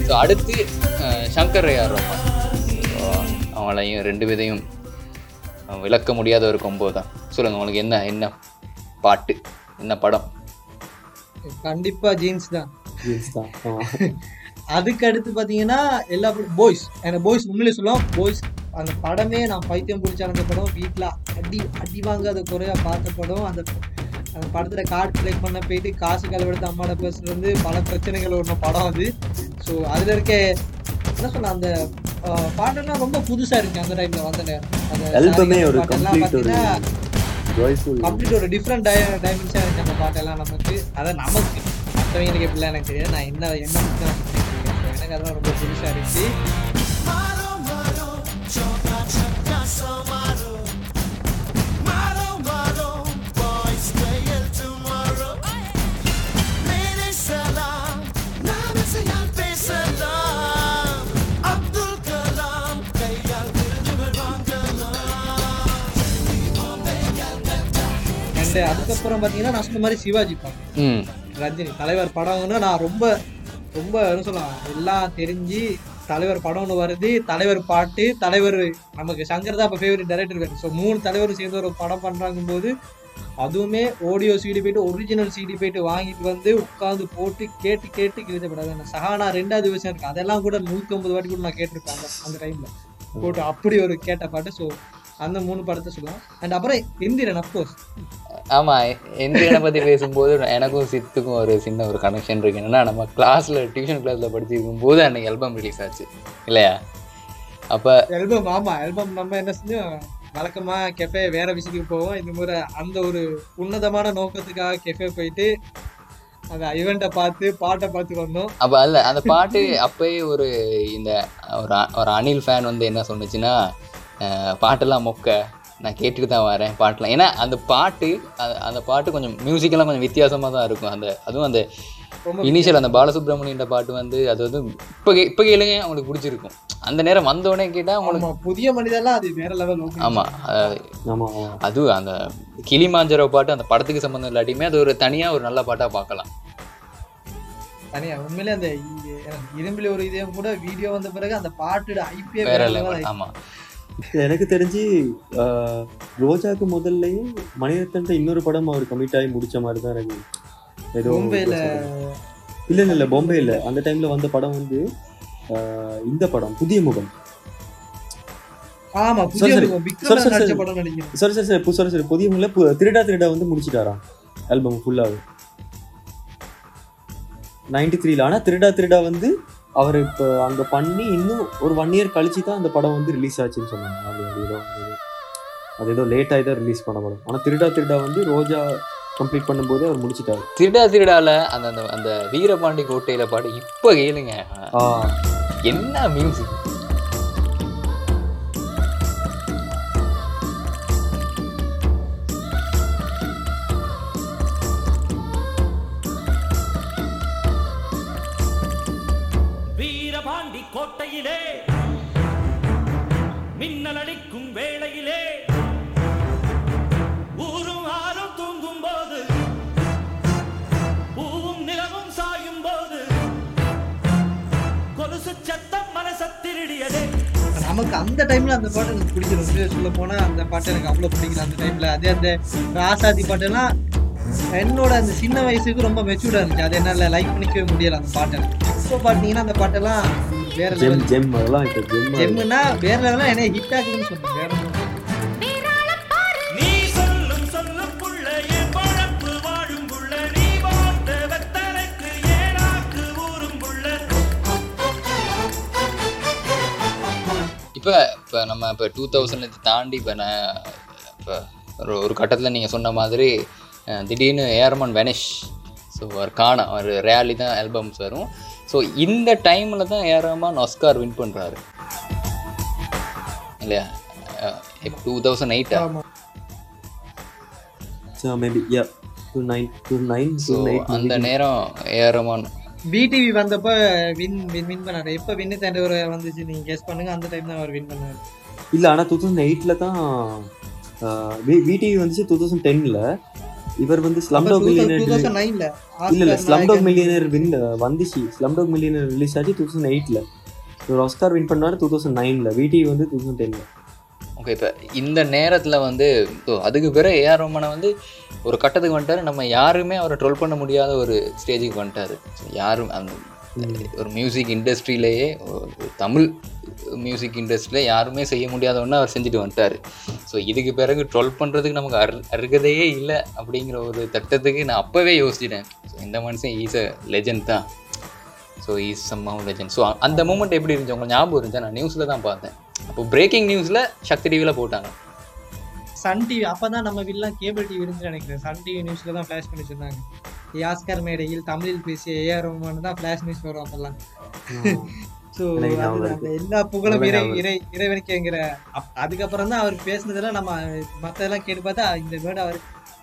ஸோ அடுத்து சங்கர் ஐயார் ரோமான் அவங்களையும் ரெண்டு அஹ், விளக்க முடியாத ஒரு கொம்போ தான். சொல்லுங்கள் உங்களுக்கு என்ன என்ன பாட்டு என்ன படம்? கண்டிப்பாக ஜீன்ஸ் தான். ஜீன்ஸ் தான். அதுக்கு அடுத்து பார்த்தீங்கன்னா எல்லா பாய்ஸ் எனக்கு பாய்ஸ் உண்மையிலே சொல்லுவோம் பாய்ஸ் அந்த படமே நான் பைத்தியம் பிடிச்ச அந்த படம் வீட்டில் அடி அடி வாங்காத குறையா பார்த்த படம். அந்த அந்த படத்தில் கார்டு ப்ளே பண்ண போயிட்டு காசு கலவெடுத்து அம்மாட பேசுறது வந்து பல பிரச்சனைகள் ஒன்று படம் அது. ஸோ அதில் இருக்க என்ன சொல்ல அந்த பாட்டெல்லாம் ரொம்ப புதுசாக இருக்கு அந்த டைமில் வந்த நேரம். கம்ப்ளீட் ஒரு டிஃப்ரெண்ட் டைமென்ஷன் இருக்கு அந்த பாட்டெல்லாம் நமக்கு. அதான் நமக்கு. மற்றவங்களுக்கு எப்படிலாம் எனக்கு தெரியாது. நான் என்ன என்ன எனக்கு அதெல்லாம் ரொம்ப புதுசாக இருந்துச்சு அண்ட் அதுக்கப்புறம் பார்த்தீங்கன்னா நான் சொன்ன மாதிரி சிவாஜி படம். ரஜினி தலைவர் படம்னா நான் ரொம்ப ரொம்ப என்ன சொல்லலாம் எல்லாம் தெரிஞ்சு தலைவர் படம் ஒன்று வருது. தலைவர் பாட்டு தலைவர் நமக்கு சங்கர் தான் இப்போ ஃபேவரட் டைரக்டர் வேணும் ஸோ மூணு தலைவரும் சேர்ந்து ஒரு படம் பண்ணுறாங்க போது அதுவுமே ஆடியோ சிடி போயிட்டு ஒரிஜினல் சிடி போயிட்டு வாங்கிட்டு வந்து உட்காந்து போட்டு கேட்டு கேட்டு கிழிச்சப்படாது. அந்த சஹானா ரெண்டாவது விஷயம் இருக்கு. அதெல்லாம் கூட நூற்றி ஐம்பது வாட்டி கூட நான் கேட்டிருப்பேன் அந்த அந்த டைமில் போட்டு அப்படி ஒரு கேட்ட பாட்டு. ஸோ அந்த மூணு படத்தை சொல்லலாம் அண்ட் அப்புறம் இந்திரன் அஃப்கோர்ஸ் ஆமாம் இந்தியனை பற்றி பேசும்போது எனக்கும் சித்துக்கும் ஒரு சின்ன ஒரு கனெக்ஷன் இருக்கு. என்னன்னா நம்ம கிளாஸில் டியூஷன் கிளாஸில் படிச்சிருக்கும் போது அன்னைக்கு ஆல்பம் ரிலீஸ் ஆச்சு. இல்லையா? அப்போ ஆல்பம் ஆமா ஆல்பம் நம்ம என்ன செஞ்சோம்? வழக்கமா கெஃபே வேற விஷயத்துக்கு போவோம். இந்த முறை அந்த ஒரு உன்னதமான நோக்கத்துக்காக கெஃபே போயிட்டு அந்த ஈவெண்ட்டை பார்த்து பாட்டை பார்த்து வந்தோம். அப்போ அல்ல அந்த பாட்டு அப்பயே ஒரு இந்த ஒரு ஒரு அனில் ஃபேன் வந்து என்ன சொன்னுச்சுன்னா பாட்டெல்லாம் மொக்க. நான் கேட்டுட்டு தான் வரேன் பாட்டெலாம் ஏன்னா அந்த பாட்டு அந்த- பாட்டு கொஞ்சம் மியூசிக்கெல்லாம் கொஞ்சம் வித்தியாசமாக தான் இருக்கும். அந்த அதுவும் அந்த இனிஷியல் அந்த பாலசுப்ரமணியன்ற பாட்டு வந்து அது வந்து இப்போ கே இப்போ கேளுங்க அவங்களுக்கு பிடிச்சிருக்கும். அந்த நேரம் வந்தோடனே கேட்டால் அவங்களுக்கு ஆமா புதிய மனிதெல்லாம் அது வேற லெவல் ஆமாம் ஆமா ஆமா அது அந்த கிளிமாஞ்சரோ பாட்டு அந்த படத்துக்கு சம்மந்தம் இல்லாட்டியுமே அது ஒரு தனியாக ஒரு நல்ல பாட்டாக பார்க்கலாம். தனியா உண்மையிலே அந்த இரும்பில் ஒரு இதயம் கூட வீடியோ வந்த பிறகு அந்த பாட்டோட ஐபிஏ வேற எனக்கு தெரிஞ்சு ரோஜாக்கு முதல்லயே மணிரத்னன் இன்னொரு படம் அவர் கமிட் ஆகி முடிச்ச மாதிரி தான் எனக்கு ஏதோ இல்ல இல்ல இல்ல அந்த டைம்ல வந்த படம் வந்து இந்த படம் புதிய முகம். சரி, புதிய சரி. சரி, திருடா திருடா வந்து முடிச்சிட்டாராம் ஆல்பம் ஃபுல்லாவே நைன்டி த்ரீல ஆனா திருடா திருடா வந்து அவர் இப்போ அங்க பண்ணி இன்னும் ஒரு ஒன் இயர் கழிச்சு தான் அந்த படம் வந்து ரிலீஸ் ஆச்சுன்னு சொன்னாங்க. அது அது ஏதோ அது- ஏதோ லேட் ஆகி தான் ரிலீஸ் பண்ண படம். ஆனா திருடா திருடா வந்து ரோஜா கம்ப்ளீட் பண்ணும்போது அவர் முடிச்சிட்டாரு. திருடா திருடால அந்த அந்த அந்த வீரபாண்டி கோட்டையில பாடு இப்போ கேளுங்க. என்ன மியூசிக் மின்னல் அடிக்கும் வேளையிலே ஊரும் ஆறும் தூங்கும் போது பூவும் நிலவும் சாயும் போது கொலுசு சத்தம் மனசத்திருடியதே நமக்கு அந்த டைம்ல அந்த பாட்டு எனக்கு பிடிச்சிடும் உண்மையை சொல்ல போனா அந்த பாட்டு எனக்கு அவ்வளவு பிடிக்கல அந்த டைம்ல அதே அந்த ராசாதி பாட்டெல்லாம் என்னோட அந்த சின்ன வயசுக்கு ரொம்ப மெச்சூர்டா இருந்துச்சு. அதை என்னால லைக் பண்ணிக்கவே முடியல அந்த பாட்டை. இப்போ பாத்தீங்கன்னா அந்த பாட்டெல்லாம் வேற ஜெம் லெவல் ஜெம் அதெல்லாம் இப்போ ஜெம் ஜெம்முன்னா வேற லெவலாம் என்ன ஹிட் ஆகுதுன்னு சொன்னேன். வேற இப்போ இப்போ நம்ம இப்போ டூ தௌசண்ட் தாண்டி இப்போ நான் இப்போ ஒரு ஒரு கட்டத்தில் நீங்கள் சொன்ன மாதிரி திடீர்னு ஏர்மன் வெனிஷ் ஸோ அவர் காணோம். அவர் ரேலி தான் ஆல்பம்ஸ் வரும். ஸோ இந்த டைமில் தான் ஏரமான் ஆஸ்கார் வின் பண்ணுறாரு இல்லையா? டூ தௌசண்ட் எயிட்டா அந்த நேரம் ஏரமான் பிடிவி வந்தப்ப வின் வின் வின் பண்ணாரு. எப்ப வின்னு தேண்டவர் வந்துச்சு நீங்க கெஸ் பண்ணுங்க. அந்த டைம் தான் அவர் வின் பண்ணாரு. இல்லை ஆனால் டூ தௌசண்ட் எயிட்டில் தான் விடிவி வந்துச்சு டூ தௌசண்ட் டென்னில் இவர் வந்து ஸ்லம் டாக் டூ மில்லியனர் இல்ல இல்ல ஸ்லம் டாக் மில்லியனர் வின் வந்துச்சு. ஸ்லம் டாக் மில்லியனர் ரிலீஸ் ஆச்சு டூ தௌசண்ட் எயிட்ல ஒரு ஆஸ்கார் வின் பண்ணாரு டூ தௌசண்ட் நைன்ல விடி வந்து டூ தௌசண்ட் டென்ல ஓகே இப்போ இந்த நேரத்தில் வந்து ஸோ அதுக்கு பிறகு ஏஆர் ரமனை வந்து ஒரு கட்டத்துக்கு வந்துட்டாரு. நம்ம யாருமே அவரை ட்ரோல் பண்ண முடியாத ஒரு ஸ்டேஜுக்கு வந்துட்டாரு. யாரும் ஒரு மியூசிக் இண்டஸ்ட்ரியிலேயே தமிழ் மியூசிக் இண்டஸ்ட்ரியில் யாருமே செய்ய முடியாத ஒன்று அவர் செஞ்சுட்டு வந்துட்டார். ஸோ இதுக்கு பிறகு ட்ரோல் பண்ணுறதுக்கு நமக்கு அரு அருகதையே இல்லை அப்படிங்கிற ஒரு தட்டத்துக்கு நான் அப்போவே யோசிச்சிட்டேன். ஸோ இந்த மனுஷன் ஈஸ் அ லெஜண்ட் தான். ஸோ ஈஸ் சம்மாவும் லெஜண்ட் ஸோ அந்த மூமெண்ட் எப்படி இருந்துச்சு? உங்களுக்கு ஞாபகம் இருந்துச்சா? நான் நியூஸில் தான் பார்த்தேன். அப்போ பிரேக்கிங் நியூஸில் சக்தி டிவியில் போட்டாங்க. சன் டிவி அப்பதான் நம்ம வீட்டுலாம் கேபிள் டிவி இருந்து நினைக்கிறேன். சன் டிவி நியூஸ்ல தான் ஃபிளாஷ் பண்ணி வச்சிருந்தாங்க. ஆஸ்கர் மேடையில் தமிழில் பேசிய ஏஆர் ரஹ்மான் தான் ஃபிளாஷ் நியூஸ் வரும் அப்பெல்லாம். ஸோ எல்லா புகழும் இறை இறை இறைவனுக்குங்கிற. அதுக்கப்புறம் தான் அவர் பேசுனதெல்லாம் நம்ம மற்றதெல்லாம் கேட்டு பார்த்தா இந்த வேர்டு அவர்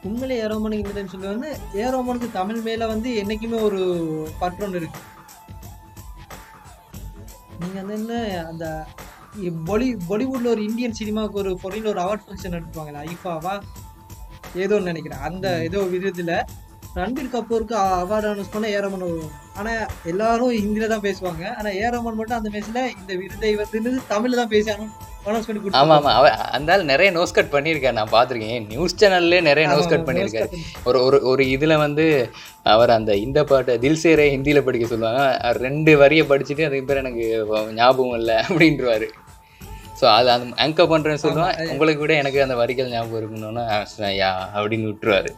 உண்மையிலே ஏரோமனுக்கு இந்த சொல்லி வந்து ஏரோமனுக்கு தமிழ் மேல வந்து என்னைக்குமே ஒரு பற்றொன்று இருக்கு. நீங்க அந்த என்ன அந்த பொலி பாலிவுட்ல ஒரு இந்தியன் சினிமாவுக்கு ஒரு பொருள் ஒரு அவார்ட் ஃபங்க்ஷன் நடத்துவாங்கல்ல ஐஃபாவா? ஏதோ நினைக்கிறேன். அந்த ஏதோ விதத்துல ரன்பீர் கபூருக்கு அவார்டு அனௌன்ஸ் பண்ண ஏரமன் வரும் ஆனா எல்லாரும் ஹிந்தில தான் பேசுவாங்க. ஆனா ஏரமன் மட்டும் அந்த மேட்ச்ல இந்த விருதை வந்து தமிழ்ல தான் பேசி அனௌன்ஸ் பண்ணி ஆமாம் கொடுத்தாங்க. ஆமாம் அவ அந்த நிறைய நோஸ் கட் பண்ணியிருக்காரு. நான் பார்த்துருக்கேன். நியூஸ் சேனல்லே நிறைய நோஸ் கட் பண்ணியிருக்காரு. ஒரு ஒரு ஒரு இதில் வந்து அவர் அந்த இந்த பாட்டை தில்சேரே ஹிந்தியில் படிக்க சொல்லுவாங்க. அவர் ரெண்டு வரியை படிச்சுட்டு அதுக்கு பேர் எனக்கு ஞாபகம் இல்லை அப்படின்றவாரு. ஸோ அது அந்த ஆங்கர் பண்ணுறேன்னு சொல்லுவேன். உங்களுக்கு விட எனக்கு அந்த வரிகள் ஞாபகம் இருக்கணும்னா யா அப்படின்னு விட்டுருவாரு.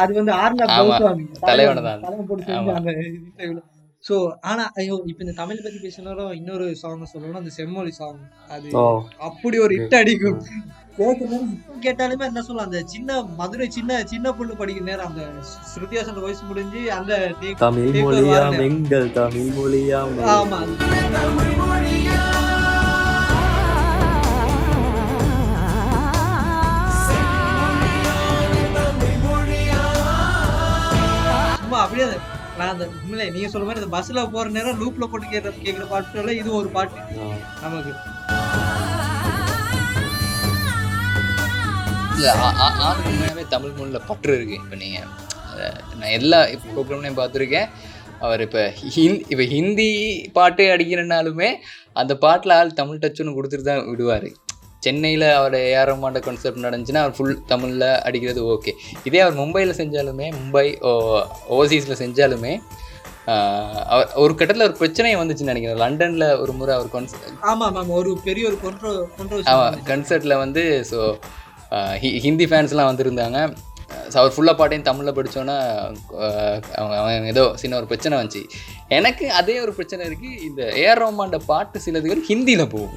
அது வந்து ஆர்னா தலைவனை தான். போட்டு ஆனா ஐயோ இப்ப இந்த தமிழ் பத்தி பேசினாலும் இன்னொரு சாங் சொல்லணும் அந்த செம்மொழி சாங் அது அப்படி ஒரு ஹிட் அடிக்கும். கேட்டாலுமே என்ன சொல்லலாம் அந்த சின்ன மதுரை சின்ன சின்ன பொண்ணு படிக்கிற நேரம் அந்த ஸ்ருதியாசன் வயசு முடிஞ்சு அந்த தமிழ் take ஒரு மொழியா வாரம் எங்கள் தமிழ் மொழியா ஆமா. அப்படியே நான் அந்த உண்மையிலே நீங்க சொல்ற மாதிரி இந்த பஸ்ல போற நேரம் லூப்ல போட்டு கேட்கற கேட்கிற பாட்டுல இது ஒரு பாட்டு. நமக்கு. இல்லை ஆளுக்கு உண்மையாகவே தமிழ் மொழியில் பற்று இருக்குது இப்போ நீங்கள் நான் எல்லா ப்ரோக்ராம்லையும் பார்த்துருக்கேன். அவர் இப்போ ஹிந்தி இப்போ ஹிந்தி பாட்டு அடிக்கிறனாலுமே அந்த பாட்டில் ஆள் தமிழ் டச்சுன்னு ஒன்று கொடுத்துட்டு தான் விடுவார். சென்னையில் அவர் ஏஆர் ரஹ்மான்ட கான்செப்ட் நடந்துச்சுன்னா அவர் ஃபுல் தமிழில் அடிக்கிறது ஓகே இதே அவர் மும்பையில் செஞ்சாலுமே மும்பை ஓவர்சீஸில் செஞ்சாலுமே அவர் ஒரு கட்டத்தில் ஒரு பிரச்சனையே வந்துச்சுன்னு நினைக்கிறேன். லண்டனில் ஒரு முறை அவர் கான்செப்ட் ஆமா ஆமா ஒரு பெரிய ஒரு ஆமாம் கன்சர்ட்டில் வந்து ஸோ ஹிந்தி ஃபேன்ஸ்லாம் வந்திருந்தாங்க. ஸோ அவர் ஃபுல்லாக பாட்டையும் தமிழில் படித்தோன்னா அவங்க அவன் ஏதோ சின்ன ஒரு பிரச்சனை வந்துச்சு. எனக்கு அதே ஒரு பிரச்சனை இருக்குது இந்த ஏஆர் ரஹ்மான்ட பாட்டு சிலதுகள் ஹிந்தியில் போகும்.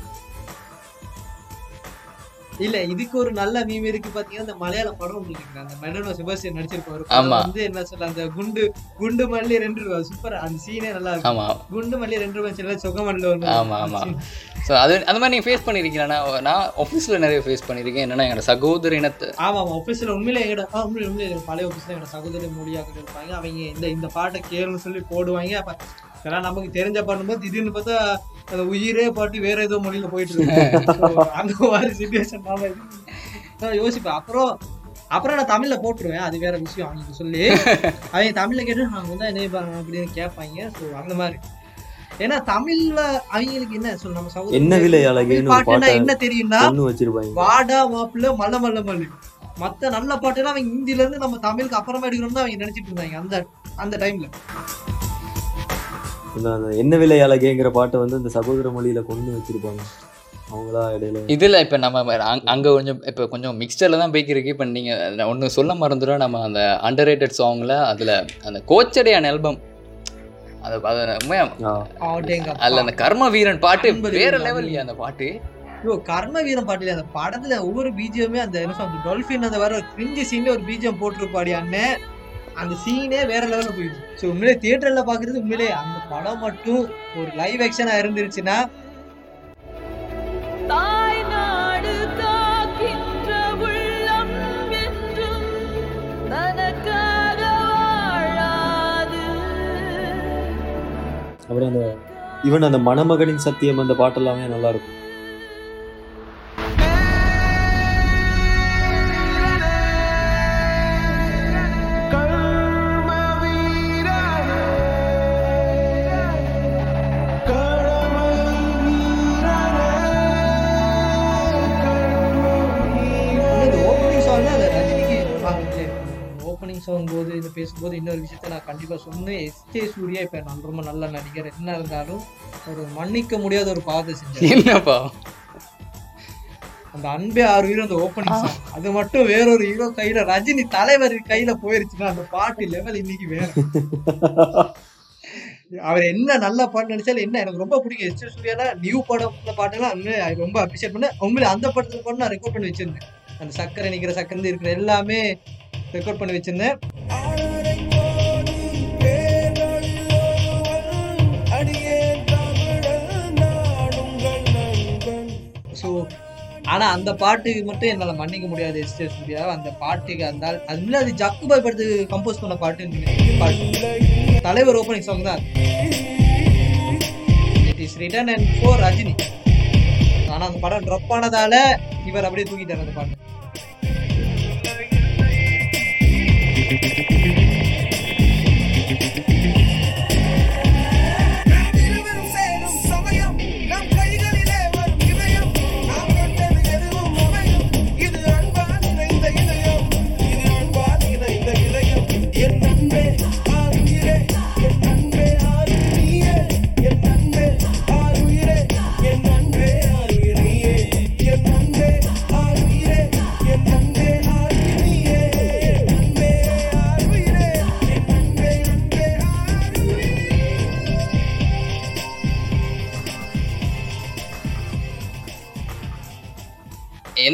இல்ல இதுக்கு ஒரு நல்ல மீம் இருக்கு பாத்தீங்கன்னா இந்த மலையாள படம் இருக்கு அந்த மெடனோ செபாஸ்டியன் நடிச்சிருப்பாரு ஆமா. வந்து என்ன சொல்ல அந்த குண்டு குண்டு மல்லி ரெண்டு ரூபா. சூப்பர் அந்த சீனே நல்லா இருக்கும். ஆமம் குண்டு மல்லி ரெண்டு ரூபாய் சில சொக மல்ல ஒண்ணு ஆமாம் ஆமாம் ஸோ அது அந்த மாதிரி நீங்கள் ஃபேஸ் பண்ணியிருக்கீங்களா நான் நான் ஆஃபீஸில் நிறைய ஃபேஸ் பண்ணியிருக்கேன் என்னென்னா எங்களோட சகோதர இனத்தை. ஆமா ஆமா. ஆபீஸ்ல உண்மையிலே எங்கட ஆ, உண்மையிலே உண்மையிலே பழைய ஆபீஸ்ல எங்கட சகோதரி மொழியாக இருப்பாங்க அவங்க இந்த இந்த பாட்டை கேளுன்னு சொல்லி போடுவாங்க. அப்ப நமக்கு தெரிஞ்ச பண்ணும்போது திடீர்னு பார்த்தா அந்த உயிரே பாட்டு வேற ஏதோ மொழியில போயிட்டு இருக்கு அந்த மாதிரி சுச்சுவேஷன் நான் யோசிப்பேன். அப்புறம் அப்புறம் நான் தமிழ்ல போட்டுருவேன். அது வேற விஷயம். அவங்க சொல்லி அவங்க தமிழ்ல கேட்டு அவங்க வந்து என்ன பண்ண அப்படின்னு கேட்பாங்க. ஸோ அந்த மாதிரி. ஏன்னா தமிழ்ல அவங்களுக்கு என்ன? சொல்ல நம்ம சகோதரர் என்ன விலை அழகுன்னு ஒரு பாட்டுன்னா பாட்டை என்ன தெரியும்னா வாடா மாப்பிள்ள மல்ல மல்ல மல்லு மத்த நல்ல பாட்டுலாம் அவங்க ஹிந்தில இருந்து நம்ம தமிழுக்கு அப்புறமா எடுக்கணும்னு அவங்க நினைச்சிட்டு இருந்தாங்க அந்த அந்த டைம்ல இந்த அந்த என்ன விலை அழகேங்கிற பாட்டை வந்து இந்த சகோதர மொழியில கொண்டு வச்சிருப்பாங்க. அவங்களா இடையில. இதில் இப்போ நம்ம அங்க- அங்க கொஞ்சம் இப்போ கொஞ்சம் மிக்சரில் தான் போய்க்கிருக்கு. இப்போ நீங்கள் ஒன்று சொல்ல மறந்துடும் நம்ம அந்த அண்டர் ரேட்டட் சாங்கில் அதில் அந்த கோச்சடையான ஆல்பம் அது அதில் அந்த கர்ம வீரன் பாட்டு வேற லெவல் அந்த பாட்டு? ஐயோ கர்ம வீரம் பாட்டுல அந்த படத்துல ஒவ்வொரு பிஜிஎமே அந்த என்ன சொல்றது டால்ஃபின் அந்த வர கிரிஞ்சி சீன்ல ஒரு பிஜிஎம் போட்டிருப்பாடி அண்ணன் அந்த சீனே வேற லெவல்ல போயிடுச்சு. ஸோ உண்மையிலே தியேட்டர்ல பாக்குறது உண்மையிலே அந்த படம் மட்டும் ஒரு லைவ் ஆக்ஷனா இருந்துருச்சுன்னா அப்புறம் அந்த ஈவன் அந்த மணமகனின் சத்தியம் அந்த பாட்டெல்லாமே நல்லா இருக்கும் பேசும்போது இன்னொரு விஷயத்த நான் கண்டிப்பா சொன்னேன். எஸ்ஜே சூர்யா இப்ப நான் ரொம்ப நல்ல நடிகர். என்ன இருந்தாலும் ஒரு மன்னிக்க முடியாத ஒரு பாதை செஞ்சார் என்னப்பா? அந்த அன்பே ஆறு ஹீரோ அந்த ஓப்பனிங் அது மட்டும் வேறொரு ஹீரோ கையில ரஜினி தலைவர் கையில போயிருச்சுன்னா அந்த பாட்டு லெவல் இன்னைக்கு வேற. அவர் என்ன நல்ல பாட்டு நடிச்சாலும் என்ன எனக்கு ரொம்ப பிடிக்கும். எஸ். சூர்யானா நியூ பாட்டெல்லாம் உண்மையிலே I ரொம்ப அப்ரிஷியேட் பண்ணேன். உண்மையிலே அந்த படத்துல கூட நான் ரெக்கார்ட் பண்ணி வச்சிருந்தேன். அந்த சக்கரை நிக்கிற சக்கரை இருக்கிற எல்லாமே ரெக்கார்ட் பண்ணி வச்சிருந்தேன். ஆனா அந்த பாட்டுக்கு மட்டும் என்னால மன்னிக்க முடியாது எஸ் சூர்யா அந்த பாட்டுக்கு அந்த அது இல்லை அது ஜக்குபாய் படுத்து கம்போஸ் பண்ண பாட்டு பாட்டு தலைவர் ஓப்பனிங் சாங் தான் it is written and for Rajini. ஆனா அந்த படம் ட்ராப் ஆனதால இவர் அப்படியே தூக்கிட்டார் அந்த பாட்டு.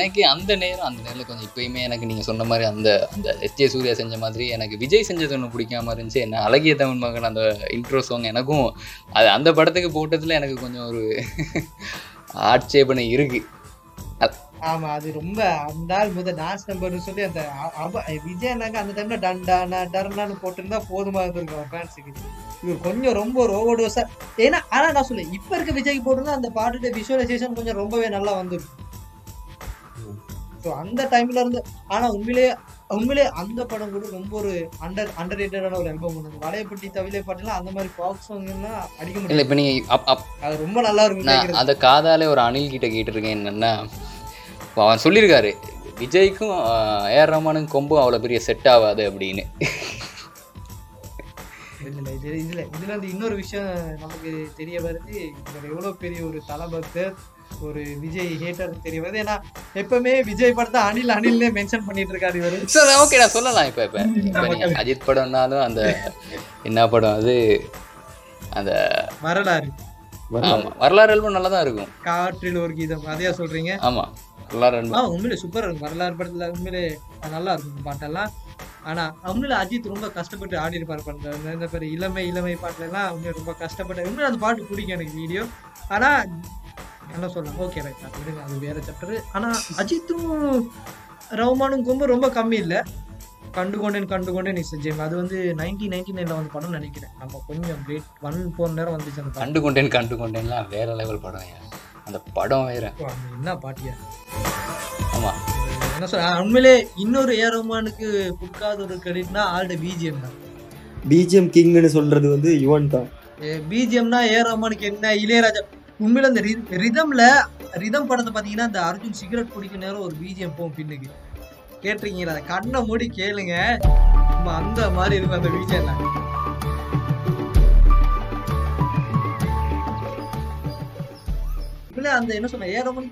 எனக்கு அந்த நேரம் அந்த நேரில் கொஞ்சம் இப்பயுமே எனக்கு நீங்கள் சொன்ன மாதிரி அந்த அந்த எஸ்ஜே சூர்யா செஞ்ச மாதிரி எனக்கு விஜய் செஞ்சது ஒன்று பிடிக்காம இருந்துச்சு. என்ன அழகிய தமிழ் மகன் அந்த இன்ட்ரோ சாங் எனக்கும் அது அந்த படத்துக்கு போட்டதில் எனக்கு கொஞ்சம் ஒரு ஆட்சேபனை இருக்கு. ஆமா அது ரொம்ப அந்த ஆள் முத டான்ஸ் நம்பர்னு சொல்லி அந்த அ- விஜயனாக்க அந்த டைம்ல டண்டானா டர்னான்னு போட்டிருந்தா போதுமா இருந்திருக்கும் ஃபேன்ஸுக்கு இது கொஞ்சம் ரொம்ப ஒரு ஓவர் டோஸா ஏன்னா ஆனா நான் சொல்லுவேன் இப்ப இருக்க விஜய்க்கு போட்டிருந்தா அந்த பாட்டுடைய விஷுவலைசேஷன் கொஞ்சம் ரொம்பவே நல்லா வந்திருக்கும். ஸோ அந்த டைம்ல இருந்து ஆனா உண்மையிலே உண்மையிலே அந்த படம் கூட ரொம்ப ஒரு அண்டர் அண்டர் ரேட்டடான ஒரு ஆல்பம் ஒன்று வளையப்பட்டி தவிலை பாட்டுலாம் அந்த மாதிரி பாக் சாங் எல்லாம் அடிக்க முடியல இப்போ நீங்கள் அது ரொம்ப நல்லா இருக்கும். அந்த காதாலே ஒரு அணில் கிட்ட கேட்டிருக்கேன் என்னன்னா அவன் சொல்லியிருக்காரு விஜய்க்கும் ஏஆர் ரஹ்மானுக்கும் கொம்பும் அவ்வளோ பெரிய செட் ஆகாது அப்படின்னு. இல்ல இல்ல இது இதுல இதுல வந்து இன்னொரு விஷயம் நமக்கு தெரிய வருது. இவர் எவ்வளவு பெரிய ஒரு தலபக்தர் ஒரு விஜய் ஹேட்டர் தெரிய வருது ஏன்னா எப்பவுமே விஜய் படத்தை அனில் அனில்னே மென்ஷன் பண்ணிட்டு இருக்காரு இவரு. சரி ஓகே நான் சொல்லலாம் இப்போ இப்போ. அஜித் படம்னாலும் அந்த என்ன படம் அது? அந்த வரலாறு. வரலாறு. ஆல்பம் நல்லா தான் இருக்கும். காற்றில் ஒரு கீதம் அதையா சொல்றீங்க? ஆமாம் வரலாறு ஆ ஆல்பம் உண்மையிலே சூப்பரா இருக்கும். வரலாறு படத்துல உண்மையிலே நல்லா இருக்கும் பாட்டெல்லாம். ஆனா உண்மையில அஜித் ரொம்ப கஷ்டப்பட்டு ஆடி இருப்பாரு பண்ற இந்த பேர் இளமை இளமை பாட்டுல எல்லாம் உண்மையில ரொம்ப கஷ்டப்பட்டு உண்மையில அந்த பாட்டு பிடிக்கும் எனக்கு வீடியோ ஆனா என்ன சொல்லலாம். ஓகே ரைட் அது விடுங்க. அது வேற சாப்டர் ஆனா அஜித்தும் ரவுமானும் கொம்பு ரொம்ப கம்மி இல்ல. கண்டுகொண்டேன் கண்டுகொண்டேன் நீ செஞ்சேன். அது வந்து நைன்டீன் நைன்டி நைன்ல வந்து படம் நினைக்கிறேன். நம்ம கொஞ்சம் லேட் ஒன் போன நேரம் வந்துச்சு அந்த பாட்டு கண்டு கொண்டேன் கண்டு கொண்டேன்லாம் வேற லெவல் படம். அந்த படம் வேற. என்ன பாட்டியா? ஆமாம் என்ன சொல்ற உண்மையிலே இன்னொரு ஏ ரஹ்மானுக்கு கொடுக்காத ஒரு கிரெடிட்னா ஆல்ட பிஜிஎம் தான். பிஜிஎம் கிங்னு சொல்றது வந்து யுவன் தான். பிஜிஎம்னா ஏ ரஹ்மானுக்கு என்ன? இளையராஜா உண்மையில அந்த ரிதம்ல ரிதம் படத்தை பாத்தீங்கன்னா அந்த அர்ஜுன் சிகரெட் குடிக்க நேரம் ஒரு பிஜிஎம் போகும் பின்னுக்கு. கேட்டிருக்கீங்களா? அதை கண்ணை மூடி கேளுங்க. அந்த மாதிரி இருக்கும் அந்த பிஜிஎம்ல இல்ல அந்த என்ன சொன்ன ஏ ரஹ்மான்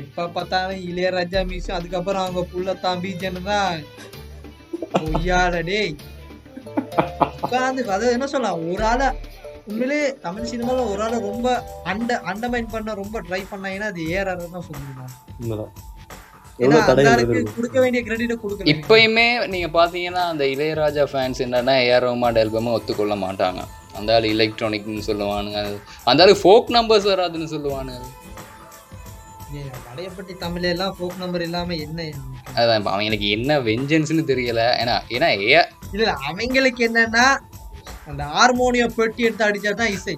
எப்ப பார்த்தாலும் இளையராஜா மியூசிக் அதுக்கப்புறம் அவங்க புள்ளத்தான் பிஜிஎம் தான். பொய்யால டேய். உட்காந்து அதை என்ன சொல்லலாம்? ஒரு ஆளை உண்மையிலே தமிழ் சினிமால ஒரு ஆளை ரொம்ப அண்ட அண்டமைன் பண்ண ரொம்ப ட்ரை பண்ணாங்கன்னா அது ஏஆர் தான் கொடுக்கல. இப்பயுமே நீங்க பாத்தீங்கன்னா அந்த இளையராஜா ஃபேன்ஸ் என்னன்னா ஏஆர் ரஹ்மான் ஆல்பமை ஒத்துக்கொள்ள மாட்டாங்க. அந்த ஆள் எலக்ட்ரானிக்னு சொல்லுவானுங்க. அந்த ஆளு ஃபோக் நம்பர்ஸ் வராதுன்னு சொல்லுவானுங்க. வடையப்பட்டி தமிழ் எல்லாம் ஃபோக் நம்பர் இல்லாம என்ன அதான் இப்ப அவங்களுக்கு என்ன வெஞ்சன்ஸ்னு தெரியல. ஏன்னா ஏன்னா ஏ இல்ல அவங்களுக்கு என்னன்னா அந்த ஹார்மோனியம் பெட்டி எடுத்து அடிச்சா தான் இசை.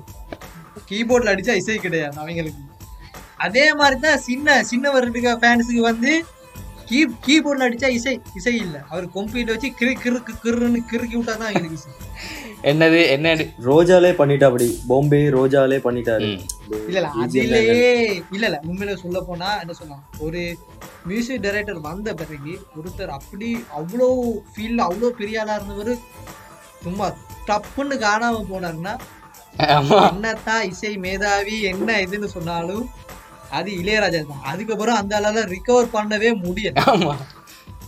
கீபோர்ட்ல அடிச்சா இசை கிடையாது அவங்களுக்கு. அதே மாதிரி தான் சின்ன சின்னவர் இருக்க ஃபேன்ஸுக்கு வந்து கீ கீபோர்ட்ல அடிச்சா இசை இசை இல்ல. அவர் கம்ப்யூட்டர் வச்சு கிறு கிறுக்கு கிறுன்னு கிறுக்கி விட்டா தான் அவங்களுக்கு இசை. என்னது என்ன ரோஜாலே பண்ணிட்டா அப்படி. பாம்பே ரோஜாலே பண்ணிட்டாரு. இல்ல இல்ல அதிலேயே இல்ல இல்ல உண்மையில சொல்ல போனா என்ன சொல்லலாம் ஒரு மியூசிக் டைரக்டர் வந்த பிறகு ஒருத்தர் அப்படி அவ்வளோ ஃபீல் அவ்வளோ பெரிய ஆளா இருந்தவர் சும்மா டப்புன்னு காணாம போனாருன்னா என்னத்தான் இசை மேதாவி என்ன இதுன்னு சொன்னாலும் அது இளையராஜா தான். அதுக்கப்புறம் அந்த ஆளால ரிகவர் பண்ணவே முடியல.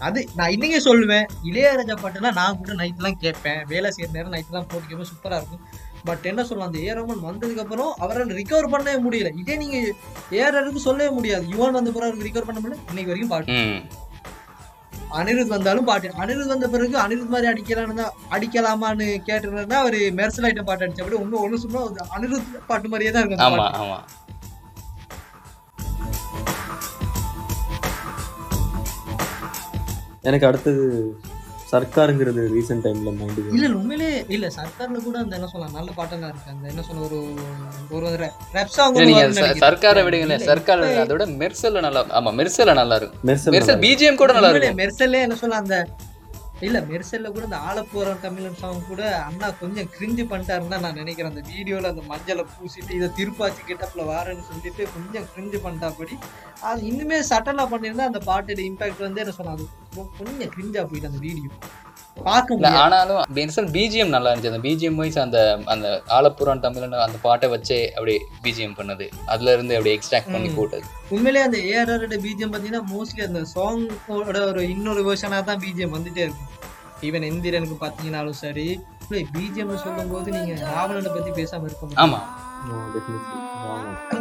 அது நான் இன்னைக்கு சொல்லுவேன் இளையராஜா பாட்டுலாம் நான் கூட நைட்லாம் கேட்பேன். வேலை செய்யற நேரம் நைட்லாம் போட்டு கேட்பேன் சூப்பரா இருக்கும். பட் என்ன சொல்லலாம் அந்த ஏரமன் வந்ததுக்கு அப்புறம் அவரால் ரிகவர் பண்ணவே முடியல. இதே நீங்க ஏஆருக்கு சொல்லவே முடியாது. யுவான் வந்த பிறகு அவருக்கு ரிகவர் பண்ண முடியல. இன்னைக்கு வரைக்கும் பாட்டு. அனிருத் வந்தாலும் பாட்டு. அனிருத் வந்த பிறகு அனிருத் மாதிரி அடிக்கலாம்னு தான் அடிக்கலாமான்னு கேட்டுருந்தா அவர் மெர்சல் ஐட்டம் பாட்டு அடிச்ச அப்படி ஒண்ணு ஒண்ணு சொன்னா அது அனிருத் பாட்டு மாதிரியே தான் இருக்கும் எனக்கு அடுத்தது சர்க்காருங்கிறது ரீசெண்ட் டைம்ல மைண்டுக்கு இல்ல உண்மையிலே இல்ல சர்க்கார்ல கூட அந்த என்ன சொல்லலாம் நல்ல பாட்டெல்லாம் இருக்கு. அந்த என்ன சொல்ல ஒரு ஒரு ரெப் சாங் நீங்க சர்க்காரை விடுங்களேன் சர்க்கார் அதோட மெர்சல்ல நல்லா ஆமா மெர்சல்ல நல்லா இருக்கும். மெர்சல் மெர்சல் பிஜிஎம் கூட நல்லா இருக்கும். மெர்சல்லே என்ன சொல்ல அந்த இல்ல மெர்சல்ல கூட அந்த ஆலப்போரம் தமிழன் சாங் கூட அண்ணா கொஞ்சம் கிரிஞ்சு பண்ணிட்டாருன்னு தான் நான் நினைக்கிறேன். அந்த வீடியோல அந்த மஞ்சளை பூசிட்டு இதை திருப்பாச்சி கிட்டப்ல வாரேன்னு சொல்லிட்டு கொஞ்சம் கிரிஞ்சு பண்ணிட்டாப்படி. அது இன்னுமே சட்டலா பண்ணியிருந்தா அந்த பாட்டோட இம்பாக்ட் வந்து என்ன சொன்னா அது கொஞ்சம் கிரிஞ்சா போயிட்டு அந்த வீடியோ பார்க்க ஆனாலும் மெர்சல் பிஜிஎம் நல்லா இருந்துச்சு. அந்த பிஜிஎம் வைஸ் அந்த அந்த ஆலப்புறம் தமிழன் அந்த பாட்டை வச்சே அப்படியே பிஜிஎம் பண்ணது. அதுல இருந்து அப்படியே எக்ஸ்ட்ராக்ட் பண்ணி. போட்டது. உண்மையிலேயே அந்த ஏஆர்ஆரோட பிஜிஎம் பார்த்தீங்கன்னா மோஸ்ட்லி அந்த சாங்கோட ஒரு இன்னொரு வெர்ஷனாக தான் பிஜிஎம் வந்துட்டே இருக்கும். ஈவன் எந்திரனுக்கு பார்த்தீங்கன்னாலும் சரி பிஜிஎம் சொல்லும்போது நீங்க ராவணனை பத்தி பேசாம இருக்க முடியும் ஆமா.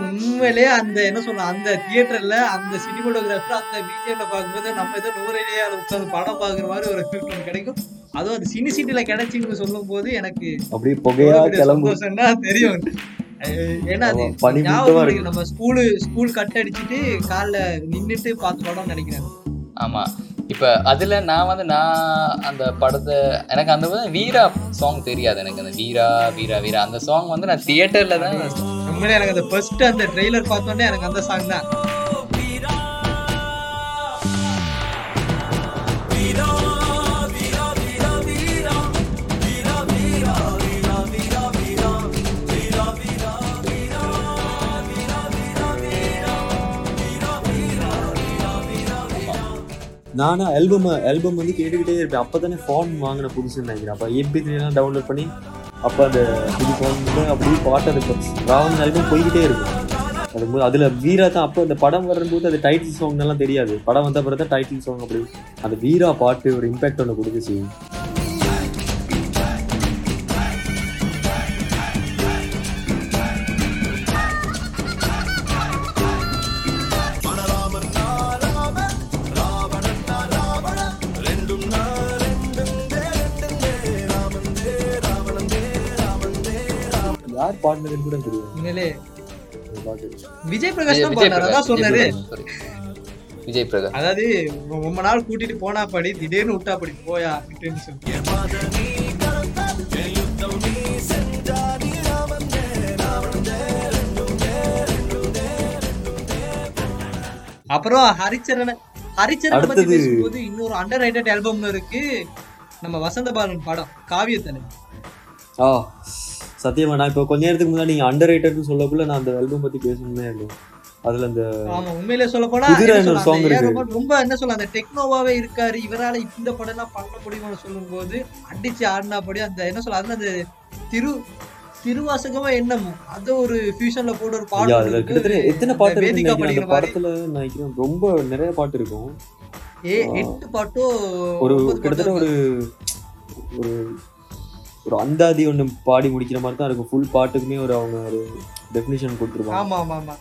உண்மையிலேயே அந்த என்ன சொல்லலாம் அந்த தியேட்டர்ல அந்த சினிமோட்டோகிராஃபர் அந்த பிஜிஎம்ல பார்க்கும்போது நம்ம ஏதோ நூறையிலேயே அதை உட்காந்து படம் பார்க்குற மாதிரி ஒரு ஃபீல் கிடைக்கும். அதுவும் அது சினி சீட்டில் கிடைச்சின்னு சொல்லும் போது எனக்கு அப்படியே புகையா சந்தோஷம்னா தெரியும். ஏன்னா அது ஞாபகம். நம்ம ஸ்கூலு ஸ்கூல் கட் அடிச்சிட்டு காலைல நின்னுட்டு பார்த்த படம் நினைக்கிறேன். ஆமா. இப்போ அதில் நான் வந்து நான் அந்த படத்தை எனக்கு அந்த வீரா சாங் தெரியாது. எனக்கு அந்த வீரா வீரா வீரா அந்த சாங் வந்து நான் தியேட்டரில் தான் உண்மையிலே எனக்கு அந்த ஃபர்ஸ்ட் அந்த ட்ரெய்லர் பார்த்தோன்னே எனக்கு அந்த சாங் தான். நானும் ஆல்பம் ஆல்பம் வந்து கேட்டுக்கிட்டே இருப்பேன். அப்போ தானே ஃபோன் வாங்கின புதுசுன்னு நினைக்கிறேன். அப்போ எம்பி த்ரீலாம் டவுன்லோட் பண்ணி அப்போ அந்த புது ஃபோன் அப்படியே பாட்டு அது ராவன் ஆல்பம் போய்கிட்டே இருக்கும். அது அதில் வீரா தான். அப்போ அந்த படம் வரும்போது அது டைட்டில் சாங்னெல்லாம் தெரியாது. படம் வந்த பிறகு தான் டைட்டில் சாங் அப்படி அந்த வீரா பாட்டு ஒரு இம்பேக்ட் ஒன்று கொடுத்துச்சு. யார் பாடினதுன்னு கூட தெரியாது உண்மையிலே விஜய் பிரகாஷ் தான் சொன்னாரு. விஜய் பிரகாஷ், அதாவது ரொம்ப நாள் கூட்டிட்டு போனா படி திடீர்னு விட்டா படி போயா அப்படின்னு சொல்லி அப்புறம் ஹரிச்சரனை ஹரிச்சரனை பத்தி பேசும்போது இன்னொரு அண்டர் ரைட்டட் ஆல்பம்னு இருக்கு நம்ம வசந்த பாலன் படம் காவியத்தலை ஆ சத்தியமா நான் இப்போ கொஞ்ச நேரத்துக்கு முன்னாடி நீங்க அண்டர் ரைட்டர்னு சொல்லக்குள்ள நான் அந்த ஆல்பம் பத்தி பேசணுமே இருந்தேன் அதுல அந்த ஆமா உண்மையிலே சொல்ல போனா ஒரு இருக்கு. ரஹ்மான் ரொம்ப என்ன சொல்ல அந்த டெக்னோவாவே இருக்காரு. இவரால இந்த படம் எல்லாம் பண்ண முடியும்னு சொல்லும்போது அடிச்சு ஆடினாபடி அந்த என்ன சொல்ல அதுல அந்த திரு திருவாசகமா என்னமோ அது ஒரு ஃபியூஷன்ல போட்டு ஒரு பாட்டு. கிட்டத்தட்ட எத்தனை பாட்டு இருக்கு படிக்கிற அந்த படத்துல நினைக்கிறேன் ரொம்ப நிறைய பாட்டு இருக்கும். ஏ எட்டு பாட்டோ ஒரு கிட்டத்தட்ட ஒரு ஒரு ஒரு அந்தாதி ஒண்ணு பாடி முடிக்கிற மாதிரி தான் இருக்கும். ஃபுல் பாட்டுக்குமே ஒரு அவங்க ஒரு டெஃபினிஷன் கொடுத்துருப்பாங்க. ஆமா ஆமா ஆமா.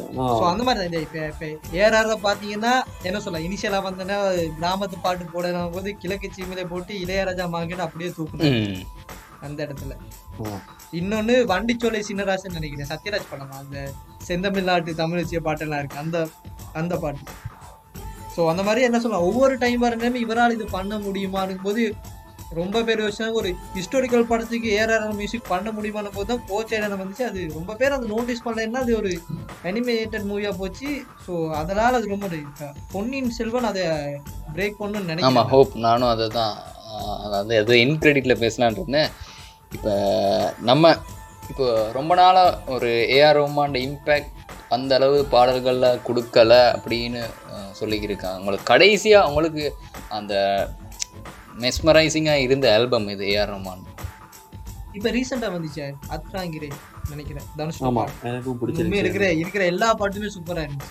ஆனா, ஸோ அந்த மாதிரி தான். இப்போ இப்போ ஏஆர்ஆர் பார்த்தீங்கன்னா என்ன சொல்ல இனிஷியலாக வந்தோன்னா கிராமத்து பாட்டு போடணும் போது கிழக்கு சீமையில போட்டு இளையராஜா மார்க்கெட் அப்படியே தூக்கணும். அந்த இடத்துல. ஆமா. இன்னொன்னு வண்டிச்சோலை சின்னராசன் நினைக்கிறேன். சத்யராஜ் படம்? அந்த செந்தமிழ்நாட்டு தமிழச்சிய பாட்டெல்லாம் இருக்கு. அந்த அந்த பாட்டு. ஸோ அந்த மாதிரி என்ன சொல்லலாம் ஒவ்வொரு டைம் வரணுமே இவரால் இது பண்ண முடியுமான்னு போது ரொம்ப பேர் யோசிச்சாங்க ஒரு ஹிஸ்டாரிக்கல் படத்துக்கு ஏஆர் மியூசிக் பண்ண முடியுமான போது தான் கோச்சேடன் வந்துச்சு. அது ரொம்ப பேர் அதை நோட்டீஸ் பண்ணலன்னா அது ஒரு அனிமேட்டட் மூவியாக போச்சு. ஸோ அதனால் அது ரொம்ப பொன்னியின் செல்வன் அதை பிரேக் பண்ணணும்னு ஆமாம் நினைக்கிறேன் ஹோப் நானும் அதை தான் அதாவது எதுவும் இன்கிரெடிட்டில் பேசலான்னு இருந்தேன். இப்போ நம்ம இப்போ ரொம்ப நாளாக ஒரு ஏஆர் ரோமான் இம்பேக்ட் அந்த அளவு பாடல்களில் கொடுக்கல அப்படின்னு சொல்லிக்கிருக்காங்க. அவங்களுக்கு கடைசியாக அவங்களுக்கு அந்த மெஸ்மரைசிங்காக இருந்த ஆல்பம் இது ஏஆர் ரோமான் இப்ப ரீசெண்டா வந்துச்சு அத்ராங்கிரே நினைக்கிறேன் தனுஷ் ஆமா பாட்டு. எனக்கும் பிடிச்சிருந்துச்சு. இருக்கிற இருக்கிற எல்லா பாட்டுமே சூப்பரா இருந்துச்சு.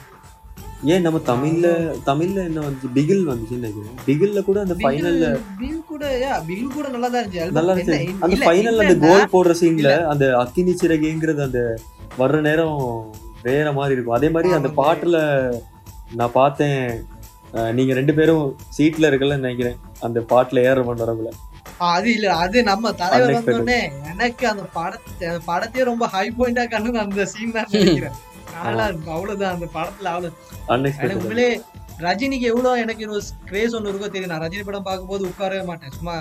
ஏன் நம்ம தமிழ்ல தமிழ்ல என்ன வந்துச்சு? பிகில் வந்துச்சுன்னு நினைக்கிறேன். பிகில்ல கூட அந்த ஃபைனல்ல பில் கூட yeah, பில் கூட நல்லா தான் இருந்துச்சு. நல்லா இருந்துச்சு. அந்த இல்ல, ஃபைனல் அந்த கோல் போடுற சீன்ல அந்த அக்கினி சிறகுங்கிறது அந்த வர்ற நேரம் வேற மாதிரி இருக்கும். அதே மாதிரி அந்த. பாட்டுல நான் பார்த்தேன் நீங்க ரெண்டு பேரும் சீட்ல இருக்கலன்னு நினைக்கிறேன். அந்த பாட்டுல ஏற ஆ, அது இல்ல அது நம்ம தலைவர். வந்தோடனே எனக்கு அந்த படத்தை அந்த படத்தையே ரொம்ப ஹை பாயிண்டா கண்டு அந்த சீன் தான் நினைக்கிறேன். அவ்வளவுதான் அந்த படத்துல அவ்வளவு. உண்மையிலே ரஜினிக்கு எவ்வளவு எனக்கு ஒரு கிரேஸ் ஒன்று இருக்கோ தெரியும் நான் ரஜினி படம் பார்க்கும்போது உட்காரவே மாட்டேன். சும்மா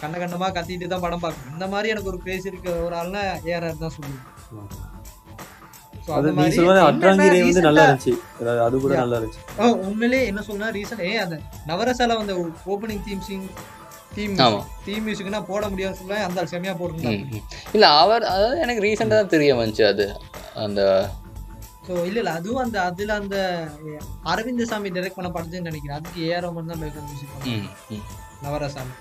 கண்ட கண்டமா கத்திட்டு தான் படம் பார்க்கணும் இந்த மாதிரி எனக்கு ஒரு கிரேஸ் இருக்க ஒரு ஆள்னா ஏஆர்ஆர் தான் சொல்லுவேன். அது அந்த நீ மாதிரி சொல்றது என்னன்னா அட்ராங்கிரே வந்து recent நல்லா ஆ- இருந்துச்சு. அதாவது அது கூட Yeah. நல்லா இருந்துச்சு. ஓ, உண்மையிலே என்ன சொன்னா ரீசன் ஏ அந்த நவரசால வந்த opening theme sing theme. Theme மியூசிக்னா போட சொல்ல அந்த செமையா போட்டுருந்தாங்க இல்லை அவர் அதாவது எனக்கு ரீசெண்டாக தான் தெரிய வந்துச்சு அது அந்த ஸோ இல்ல இல்ல அதுவும் அந்த அதுல அந்த அரவிந்த சாமி டைரக்ட் பண்ண படத்துன்னு நினைக்கிறேன். அதுக்கு ஏஆர் ரஹ்மான் தான் பேக்ரவுண்ட் மியூசிக் பண்ணாங்க ம் ம். நவரசாமி.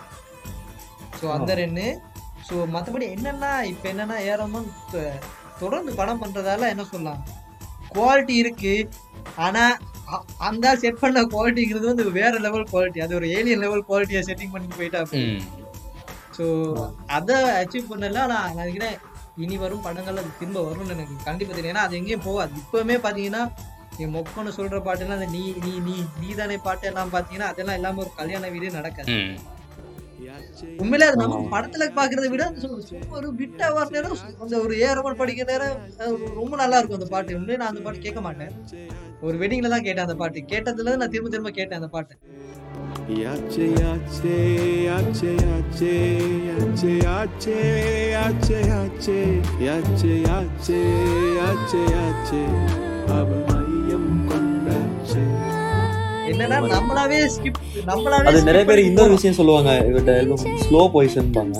ஸோ அந்த ரெண்டு. ஸோ மற்றபடி என்னன்னா இப்போ என்னன்னா ஏஆர் தொடர்ந்து படம் பண்றதால என்ன சொல்லலாம்? குவாலிட்டி இருக்கு. ஆனா அந்த செட் பண்ண குவாலிட்டிங்கிறது வந்து வேற லெவல் குவாலிட்டி அது ஒரு ஏலியன் லெவல் குவாலிட்டியை செட்டிங் பண்ணி போயிட்டா ஸோ அதை அச்சீவ் பண்ணல. நான் நினைக்கிறேன் இனி வரும் படங்கள் அது திரும்ப வரும்னு எனக்கு கண்டிப்பா தெரியும். ஏன்னா அது எங்கேயும் போகாது. இப்பவுமே பாத்தீங்கன்னா என் மொக்கன்னு சொல்ற பாட்டுலாம் அந்த நீ நீ நீ நீ தானே பாட்டு எல்லாம் பாத்தீங்கன்னா அதெல்லாம் இல்லாம ஒரு கல்யாண வீடே நடக்காது. உண்மையிலே அது நம்ம படத்துல பாக்குறத விட ஒரு விட்டா வர நேரம் அந்த ஒரு ஏறமன் படிக்கிற நேரம் ரொம்ப நல்லா இருக்கும் அந்த பாட்டு உண்மையிலே நான் அந்த பாட்டு கேட்க மாட்டேன் ஒரு வெட்டிங்ல தான் கேட்டேன் அந்த பாட்டு கேட்டதுல இருந்து நான் திரும்ப திரும்ப கேட்டேன் அந்த பாட்டு yache, yache, yache, yache, yache, yache, yache, அவள் மையம் கொண்டாச்சு என்னன்னா நம்மளாவே ஸ்கிப் நம்மளாவே அது நிறைய பேர் இன்னொரு. விஷயம் சொல்லுவாங்க ஸ்லோ பாய்சன் பாங்க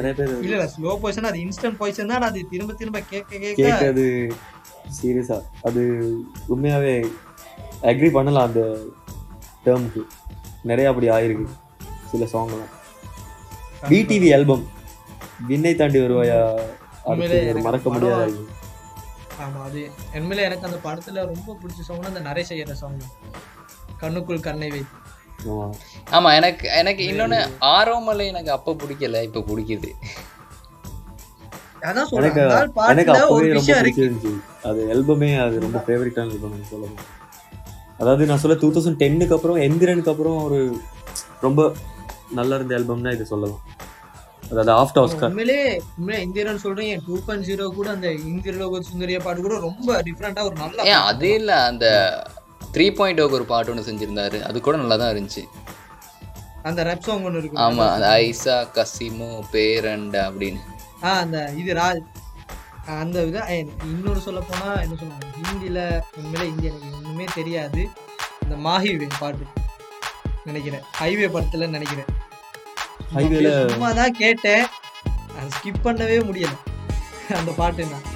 நிறைய பேர் இல்ல இல்ல ஸ்லோ பாய்சன் அது இன்ஸ்டன்ட் பாய்சன் தான். அது திரும்ப திரும்ப கேட்க கேட்க. கேட்கறது சீரியஸா அது உண்மையாவே அக்ரி பண்ணலாம் அந்த டேர்முக்கு நிறைய அப்படி ஆயிருக்கு சில சாங்லாம் பிடிவி ஆல்பம் விண்ணை தாண்டி வருவாயா? மறக்க முடியாத album. ஆமா அது உண்மையில எனக்கு அந்த படத்துல ரொம்ப பிடிச்ச சாங்னா அந்த நரேஷ் ஐயர் சாங் கண்ணுக்குள் கண்ணை வை ஆமா எனக்கு எனக்கு இன்னொன்று ஆரோமலை எனக்கு அப்போ பிடிக்கல இப்போ பிடிக்குது. அதான் எனக்கு சொல்றேன் அப்பவே ரொம்ப பிடிச்சிருந்துச்சு. அது ஆல்பமே அது ரொம்ப ஃபேவரட்டான ஆல்பம் சொல்லணும் அதாவது நான் சொல்ல டூ தௌசண்ட் டென்னுக்கு அப்புறம் எந்திரனுக்கு அப்புறம் ஒரு ரொம்ப நல்லா இருந்த ஆல்பம்னா இது சொல்லலாம். அதாவது ஆஃப்டர் ஆஸ்கார் உண்மையிலே உண்மையிலே இந்தியன் சொல்றீங்க டூ பாயிண்ட் ஜீரோ கூட அந்த இந்திர லோக சுந்தரிய பாட்டு கூட ரொம்ப டிஃப்ரெண்டா ஒரு நல்ல. அதே இல்லை அந்த த்ரீ பாயிண்ட் ஒரு பாட்டு ஒன்று செஞ்சிருந்தாரு. அது கூட நல்லா தான் இருந்துச்சு. அந்த ரெப் சாங் ஒன்று இருக்கு ஆமா அந்த ஐசா கசிமோ பேரண்ட் அப்படின்னு. ஆ அந்த இது ராஜ் அந்த இது இன்னொரு சொல்ல போனா என்ன சொல்லுவாங்க? ஹிந்தியில உண்மையிலே ஹிந்தி எனக்கு ஒண்ணுமே தெரியாது. இந்த மாஹிவே பாட்டு. நினைக்கிறேன். ஹைவே படத்துல நினைக்கிறேன். Highwayல- சும்மா தான் கேட்டேன் ஸ்கிப் பண்ணவே முடியல. அந்த பாட்டு நான்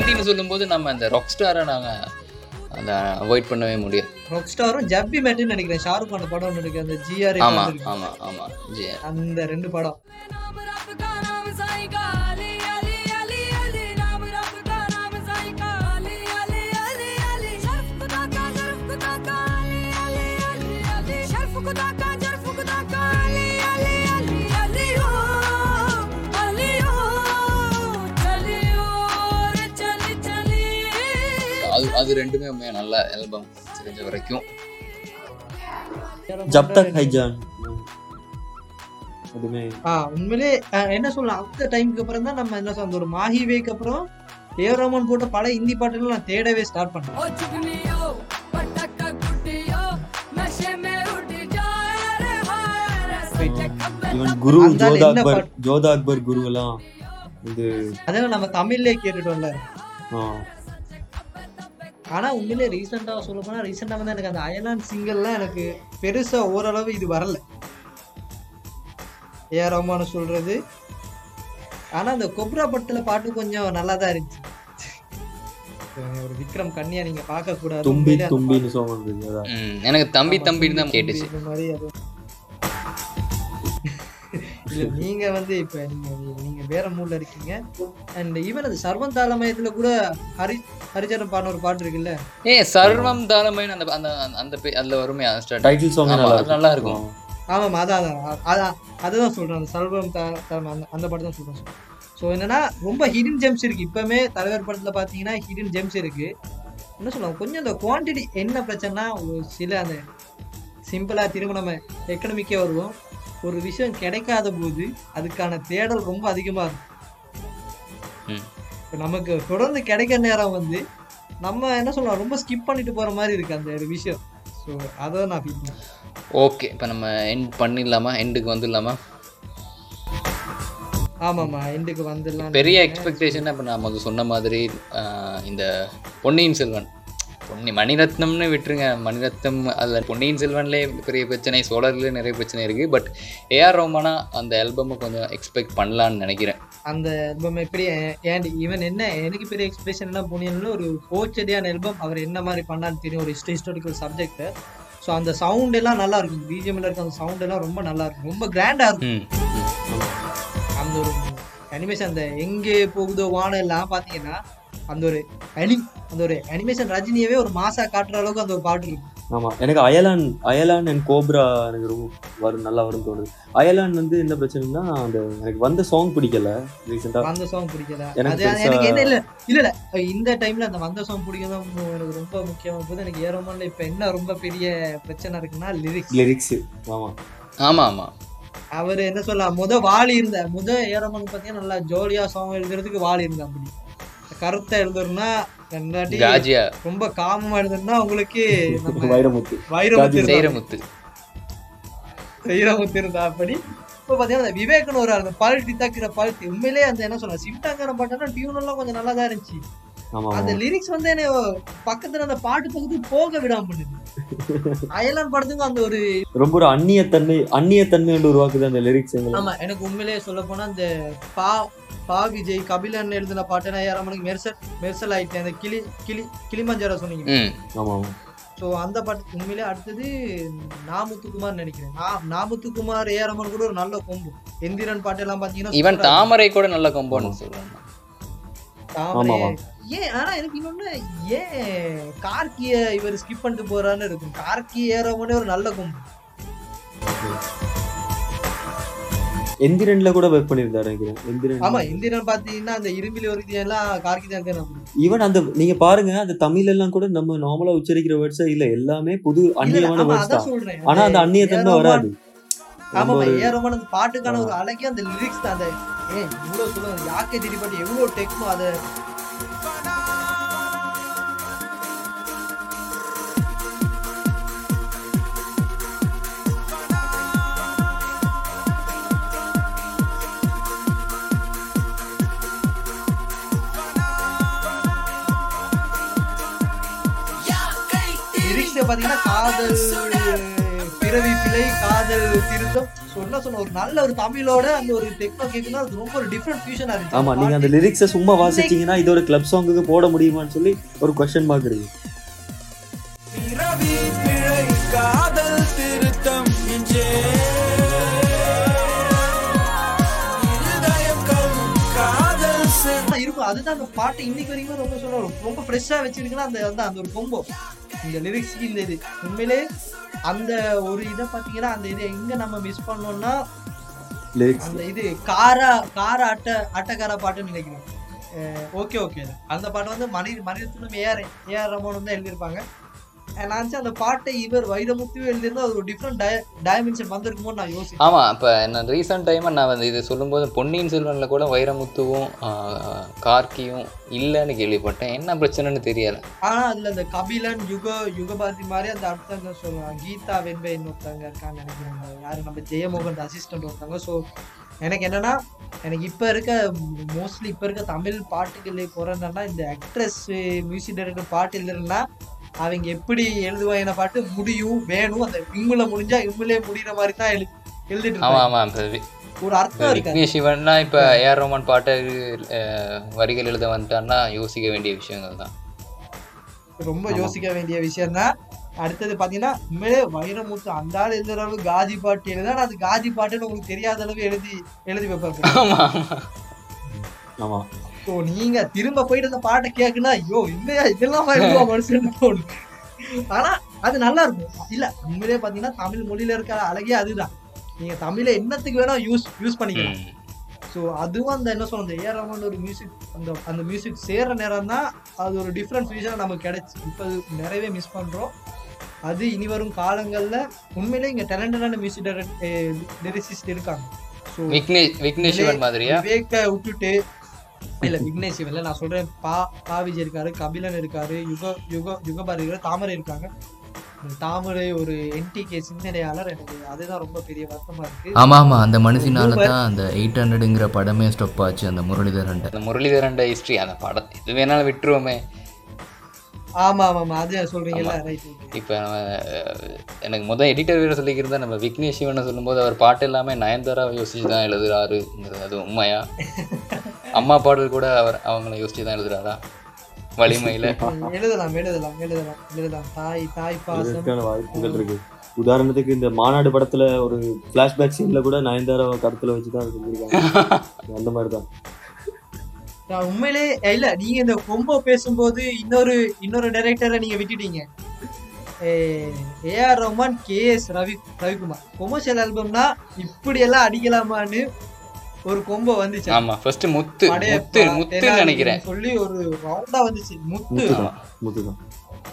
ஹிந்தின்னு சொல்லும்போது நம்ம அந்த ராக் ஸ்டாரை நாங்க அதை அவாய்ட் பண்ணவே முடியாது. ராக் ஸ்டாரும் ஜப்பி மேட்டுன்னு நினைக்கிறேன். ஷாருக் கான் படம் ஒன்று இருக்கு. அந்த ஜிஆர் ஆமா ஆமா ஆமா. ஜி அந்த ரெண்டு படம். அது அது ரெண்டுமே நல்ல ஆல்பம் தெரிஞ்ச வரைக்கும். ஜப் தக் உண்மையிலே என்ன சொல்லலாம் அந்த டைமுக்கு அப்புறம் தான் நம்ம என்ன சொல்ல ஒரு மாஹிவேக்கு அப்புறம் ஏ போட்ட பல இந்தி பாட்டுகள் நான் தேடவே ஸ்டார்ட் பண்ணேன். குரு ஜோதா அக்பர் குரு எல்லாம் இது அதான் நம்ம தமிழ்லயே கேட்டுட்டோம்ல. ஆ, ஆனா உண்மையிலே ரீசெண்டா சொல்ல போனா ரீசெண்டா வந்து எனக்கு அந்த அயலான் சிங்கல்லாம் எனக்கு பெருசா ஓரளவு இது வரல. ஏ ரஹ்மான் சொல்றது. ஆனா அந்த கொப்ரா படத்துல பாட்டு கொஞ்சம் நல்லா தான் இருந்துச்சு ஒரு விக்ரம் கன்னியா நீங்க பார்க்க கூடாது தும்பி தும்பின்னு சாங் எனக்கு தம்பி தம்பின்னு தான் கேட்டுச்சு. இந்த மாதிரி அது. இல்ல நீங்க வந்து இப்ப நீங்க வேற மூட்ல இருக்கீங்க. அண்ட் ஈவன் அது சர்வம் தாளமயத்துல கூட ஹரி ஹரிச்சரன் பாடின ஒரு பாட்டு இருக்குல்ல? ஏ சர்வம் தாளமைன்னு அந்த அந்த அந்த அதுல வருமே டைட்டில் சாங் ஆமா, நல்லா இருக்கும். ஆமாம் அதான் அதான். அதான் அதுதான் சொல்றேன். அந்த சர்வம் தா தாளம் அந்த அந்த பாட்டு தான் சொல்றேன். ஸோ என்னன்னா ரொம்ப ஹிடன் ஜெம்ஸ் இருக்கு. இப்பவுமே தலைவர் படத்துல பாத்தீங்கன்னா ஹிடன் ஜெம்ஸ் இருக்கு. என்ன சொல்லுவாங்க? கொஞ்சம் அந்த குவான்டிட்டி என்ன பிரச்சனைனா ஒரு சில அந்த சிம்பிளா திரும்ப நம்ம எக்கனமிக்கே வருவோம். ஒரு விஷயம் கிடைக்காத போது அதுக்கான தேடல் ரொம்ப அதிகமா இருக்கும். ம். இப்ப நமக்கு தொடர்ந்து கிடைக்கிற நேரம் வந்து நம்ம என்ன சொல்லலாம் ரொம்ப ஸ்கிப் பண்ணிட்டு போற மாதிரி இருக்கு அந்த ஒரு விஷயம். ஸோ அதை நான் ஃபீல் பண்ணேன் ஓகே இப்போ நம்ம எண்ட் பண்ணிடலாமா? எண்டுக்கு வந்துடலாமா? ஆமாம்மா எண்டுக்கு வந்துடலாம் பெரிய எக்ஸ்பெக்டேஷன் இப்போ நான் முதல்ல சொன்ன மாதிரி இந்த பொன்னியின் செல்வன். பொன்னி மணிரத்னம்னு விட்டுருங்க. மணிரத்னம் அதில் பொன்னியின் செல்வன்லேயே பெரிய பிரச்சனை சோழர்லேயே நிறைய பிரச்சனை இருக்குது பட் ஏஆர் ரோமானா அந்த ஆல்பமை கொஞ்சம் எக்ஸ்பெக்ட் பண்ணலான்னு நினைக்கிறேன். அந்த ஆல்பம் எப்படி ஏன் ஈவன் என்ன எனக்கு பெரிய எக்ஸ்பிரஷன் என்ன புனியன்ல ஒரு போச்சடியான ஆல்பம் அவர் என்ன மாதிரி பண்ணான்னு தெரியும் ஒரு ஹிஸ்டாரிக்கல் சப்ஜெக்ட் ஸோ அந்த சவுண்ட் எல்லாம் நல்லா இருக்கும். பிஜிஎம்ல இருக்க அந்த சவுண்ட் எல்லாம் ரொம்ப நல்லா இருக்கும். ரொம்ப கிராண்டா இருக்கும். அந்த ஒரு அனிமேஷன் அந்த எங்கே போகுதோ வானம் எல்லாம் பாத்தீங்கன்னா அந்த ஒரு அனி அந்த ஒரு அனிமேஷன் ரஜினியவே ஒரு மாசா காட்டுற அளவுக்கு அந்த ஒரு பாட்டு இருக்கும் ஆமா எனக்கு அயலான் அயலான் அண்ட் கோப்ரா எனக்கு ரொம்ப வரும் நல்லா வரும் தோணுது. அயலான் வந்து என்ன பிரச்சனைனா அந்த எனக்கு வந்த சாங் பிடிக்கல ரீசெண்டா அந்த சாங் பிடிக்கல. எனக்கு என்ன இல்ல இல்ல இல்ல. இந்த டைம்ல அந்த வந்த சாங் பிடிக்கதான் எனக்கு ரொம்ப முக்கியமா போது எனக்கு ஏரோமன்ல இப்ப என்ன ரொம்ப பெரிய பிரச்சனை இருக்குன்னா லிரிக்ஸ் லிரிக்ஸ் ஆமா. ஆமாம் ஆமாம் அவர் என்ன சொல்ல முத வாலி இருந்த முத ஏரோமன் பாத்தீங்கன்னா நல்லா ஜோலியா சாங் எழுதுறதுக்கு வாலி இருந்தா அப்படி. கருத்தை காஜியா ரொம்ப காமமா எழுதுனா உங்களுக்கு வைரமுத்து. வைரமுத்து செய்கிறமுத்து வைரமுத்து. இருந்தா அப்படி. இப்போ பாத்தீங்கன்னா அந்த விவேக்னு ஒரு ஆள், அந்த பழட்டி தாக்குற பழட்டி உண்மையிலேயே அந்த என்ன சொல்ல சிம்டாங்கிற பாட்டுனா டியூன் எல்லாம் கொஞ்சம் நல்லா தான் இருந்துச்சு. ஆமா அந்த லிரிக்ஸ் வந்து என்ன பக்கத்துல அந்த பாட்டு பக்கத்துக்கு போக விடாம பண்ணுது. அயலான் படத்துக்கும் அந்த ஒரு ரொம்ப ஒரு அந்நியத்தன்மை அந்நியத்தன்மை என்று உருவாக்குது அந்த லிரிக்ஸ் ஆமா எனக்கு உண்மையிலேயே சொல்ல போனா அந்த பா பா விஜய் கபிலன் எழுதின பாட்டுனா யாராமனுக்கு மெர்சல் மெர்சல் ஆயிட்டேன் அந்த கிளி கிளி கிளிமஞ்சாரா சொன்னீங்க. ஸோ அந்த பாட்டு உண்மையிலே அடுத்தது நாமுத்துக்குமார் நினைக்கிறேன். நா- நாமுத்துக்குமார் ஏஆர்எம்மன் கூட ஒரு நல்ல கொம்பு. எந்திரன் பாட்டு எல்லாம் பாத்தீங்கன்னா ஈவன் சூப்பரா இருக்கும். தாமரை கூட நல்ல கம்போன்னு சொல்கிறாங்க தாமரை. ஏன் ஆனா எனக்கு இன்னொன்னு ஏன் கார்கிய இவர் ஸ்கிப் பண்ணிட்டு போறான்னு இருக்கும் கார்கி ஏறவனே ஒரு நல்ல கொம்பு. எந்திரன்ல கூட ஒர்க் பண்ணியிருந்தாரு நினைக்கிறேன். எந்திரன். ஆமா இந்தியன் பாத்தீங்கன்னா அந்த இரும்பில் ஒரு எல்லாம் கார்கி தான் ஈவன் அந்த நீங்க பாருங்க அந்த தமிழ் எல்லாம் கூட நம்ம நார்மலா உச்சரிக்கிற வேர்ட்ஸா இல்ல. எல்லாமே புது அந்நியமான வேர்ட்ஸ் தான். சொல்றேன். ஆனா அந்த அந்நியத்தன்மை வராது. ஆமா நம்ம ஒரு ஏ ரோமான் அந்த பாட்டுக்கான ஒரு அழகே அந்த லிரிக்ஸ் தான். அந்த ஏ இவ்வளவு சொல்லுவாங்க யாக்கே திரிபாட்டு எவ்வளவு டெக்னோ அத லிரிக்ஸ் பாத்தீங்கன்னா காதல் பிறவி பிழை காதல் திருத்தம். சொன்ன சொன்ன ஒரு நல்ல ஒரு தமிழோட அந்த ஒரு டெக்னோ கேக்குன்னா அது ரொம்ப ஒரு டிஃப்ரெண்ட் ஃபியூஷனா இருந்துச்சு ஆமா நீங்க அந்த லிரிக்ஸை சும்மா வாசிச்சீங்கன்னா இது ஒரு கிளப் சாங்குக்கு போட முடியுமான்னு சொல்லி ஒரு கொஸ்டின் மார்க் இருக்கு பிறவி பிழை காதல் திருத்தம் ஆனா இருக்கும் அதுதான் அந்த பாட்டு இன்னைக்கு வரைக்கும் ரொம்ப சொல்ல ரொம்ப ஃப்ரெஷ்ஷா வச்சிருக்குன்னா அந்த அந்த ஒரு கொம்போ இந்த லிரிக்ஸ்க்கு இந்த இது. உண்மையிலே அந்த ஒரு இதை பாத்தீங்கன்னா அந்த இதை எங்க நம்ம மிஸ் பண்ணோம்னா லிரிக்ஸ் அந்த இது காரா கார அட்ட அட்டக்கார பாட்டுன்னு நினைக்கிறேன் ஓகே ஓகே அந்த பாட்டு வந்து மணி மணிரத்னம் ஏஆர் ஏஆர் ரமோன் வந்து எழுதியிருப்பாங்க. நான் அந்த பாட்டை இவர் வைரமுத்து எழுதியிருந்தா அது ஒரு டிஃப்ரெண்ட் டைமென்ஷன் வந்திருக்குமோ நான் யோசிச்சேன் ஆமா இப்போ நான் ரீசெண்ட் டைமாக நான் வந்து இது சொல்லும்போது பொன்னியின் செல்வன்ல கூட வைரமுத்துவும் ஆஹ், கார்க்கியும் இல்லைன்னு கேள்விப்பட்டேன். என்ன பிரச்சனைன்னு தெரியல. ஆனா அதுல அந்த கபிலன் யுக யுகபாதி மாதிரி அந்த அர்த்தங்க சொல்லுவாங்க. கீதா வெண்பை இன்னொருத்தவங்க இருக்காங்க நினைக்கிறாங்க யாரு? நம்ம ஜெயமோகன் அசிஸ்டன்ட் ஒருத்தவங்க. ஸோ எனக்கு என்னன்னா எனக்கு இப்ப இருக்க மோஸ்ட்லி இப்ப இருக்க தமிழ் பாட்டுகள் குறைந்தா இந்த ஆக்ட்ரஸ் மியூசிக் டைரக்டர் பாட்டு இல்லைன்னா அவங்க எப்படி எழுதுவாங்க பாட்டு முடியும் வேணும் அந்த இம்முல முடிஞ்சா இம்முலே முடிகிற மாதிரி தான் எழுதி எழுதிட்டு ஆமா ஆமா ஒரு அர்த்தம் விக்னேஷ் சிவன்னா இப்போ ஏஆர் ரோமான் பாட்டை வரிகள் எழுத வந்துட்டான்னா யோசிக்க வேண்டிய விஷயங்கள் தான். ரொம்ப. யோசிக்க வேண்டிய விஷயம் தான் அடுத்தது பாத்தீங்கன்னா உண்மையிலே வைரமுத்து அந்த ஆள் எழுதுற அளவு காதி பாட்டு எழுதா அது காதி பாட்டுன்னு உங்களுக்கு தெரியாத அளவு எழுதி எழுதி ஆமா ஆமா. ஆமா. ஸோ நீங்க திரும்ப போயிட்டு அந்த பாட்டை கேட்குனா ஐயோ இல்லையா? இதெல்லாம் மனுஷன் தோணும் ஆனா அது நல்லா இருக்கும். இல்ல உண்மையிலே பாத்தீங்கன்னா தமிழ் மொழியில இருக்கிற அழகே அதுதான். நீங்க தமிழை என்னத்துக்கு வேணா யூஸ் யூஸ் பண்ணிக்கலாம். ஸோ அதுவும் அந்த என்ன சொல்றது ஏஆர் ரஹ்மான் ஒரு மியூசிக் அந்த அந்த மியூசிக் சேர்ற நேரம் தான் அது ஒரு டிஃப்ரெண்ட் ஃபியூஷன் நமக்கு கிடைச்சு. இப்போ நிறையவே மிஸ் பண்றோம். அது இனி வரும் காலங்கள்ல உண்மையிலே இங்க டேலண்டடான மியூசிக் லிரிசிஸ்ட் இருக்காங்க. ஸோ விக்னேஷ் விக்னேஷ் சிவன் மாதிரியா? விவேக்க விட்டுட்டு இல்ல விக்னேஷ் சிவன்ல நான் சொல்றேன் பா பா விஜய் இருக்காரு கபிலன் இருக்காரு யுக யுக யுகபாரி இருக்காரு தாமரை இருக்காங்க. தாமரை ஒரு என்டிகே சிந்தனையாளர் எனக்கு அதுதான் ரொம்ப பெரிய வருத்தமா இருக்கு. ஆமா ஆமா அந்த மனுஷனால தான் அந்த எயிட் ஹண்ட்ரடுங்கிற படமே ஸ்டப் ஆச்சு அந்த முரளிதரன் அந்த முரளிதரண்ட ஹிஸ்ட்ரி அந்த படம் எது வேணாலும் விட்டுருவோமே. ஆமா ஆமா ஆமா அது சொல்றீங்கல்ல ரைட் இப்போ எனக்கு முதல் எடிட்டர் வேறு சொல்லிக்கிறதா நம்ம விக்னேஷ் சிவனை சொல்லும்போது அவர் பாட்டு எல்லாமே நயன்தாரா யோசிச்சு தான் எழுதுறாருங்கிறது அது உண்மையா? அம்மா பாடல் கூட அவர் அவங்கள யோசிச்சு தான் எழுதுறாரா? வலிமையில. எழுதலாம் எழுதலாம் எழுதலாம் எழுதலாம். தாய் தாய் பாசம். வாய்ப்புகள் இருக்கு. உதாரணத்துக்கு இந்த மாநாடு படத்துல ஒரு பிளாஷ்பேக் சீன்ல கூட நயன்தாரா கருத்துல வச்சுதான் செஞ்சிருக்காங்க அந்த மாதிரி தான் நான் உண்மையிலே இல்ல நீங்க இந்த கொம்போ பேசும்போது இன்னொரு இன்னொரு டைரக்டரை நீங்க விட்டுட்டீங்க. ஏஆர் ரஹ்மான் கே எஸ் ரவி ரவிக்குமார். கொமர்ஷியல் ஆல்பம்னா இப்படி எல்லாம் அடிக்கலாமான்னு ஒரு கொம்போ வந்துச்சு. ஆமா ஃபர்ஸ்ட் முத்து முத்து முத்துன்னு தெனாலி நினைக்கிறேன். சொல்லி ஒரு ரவுண்டா வந்துச்சு. முத்து. முத்துதான்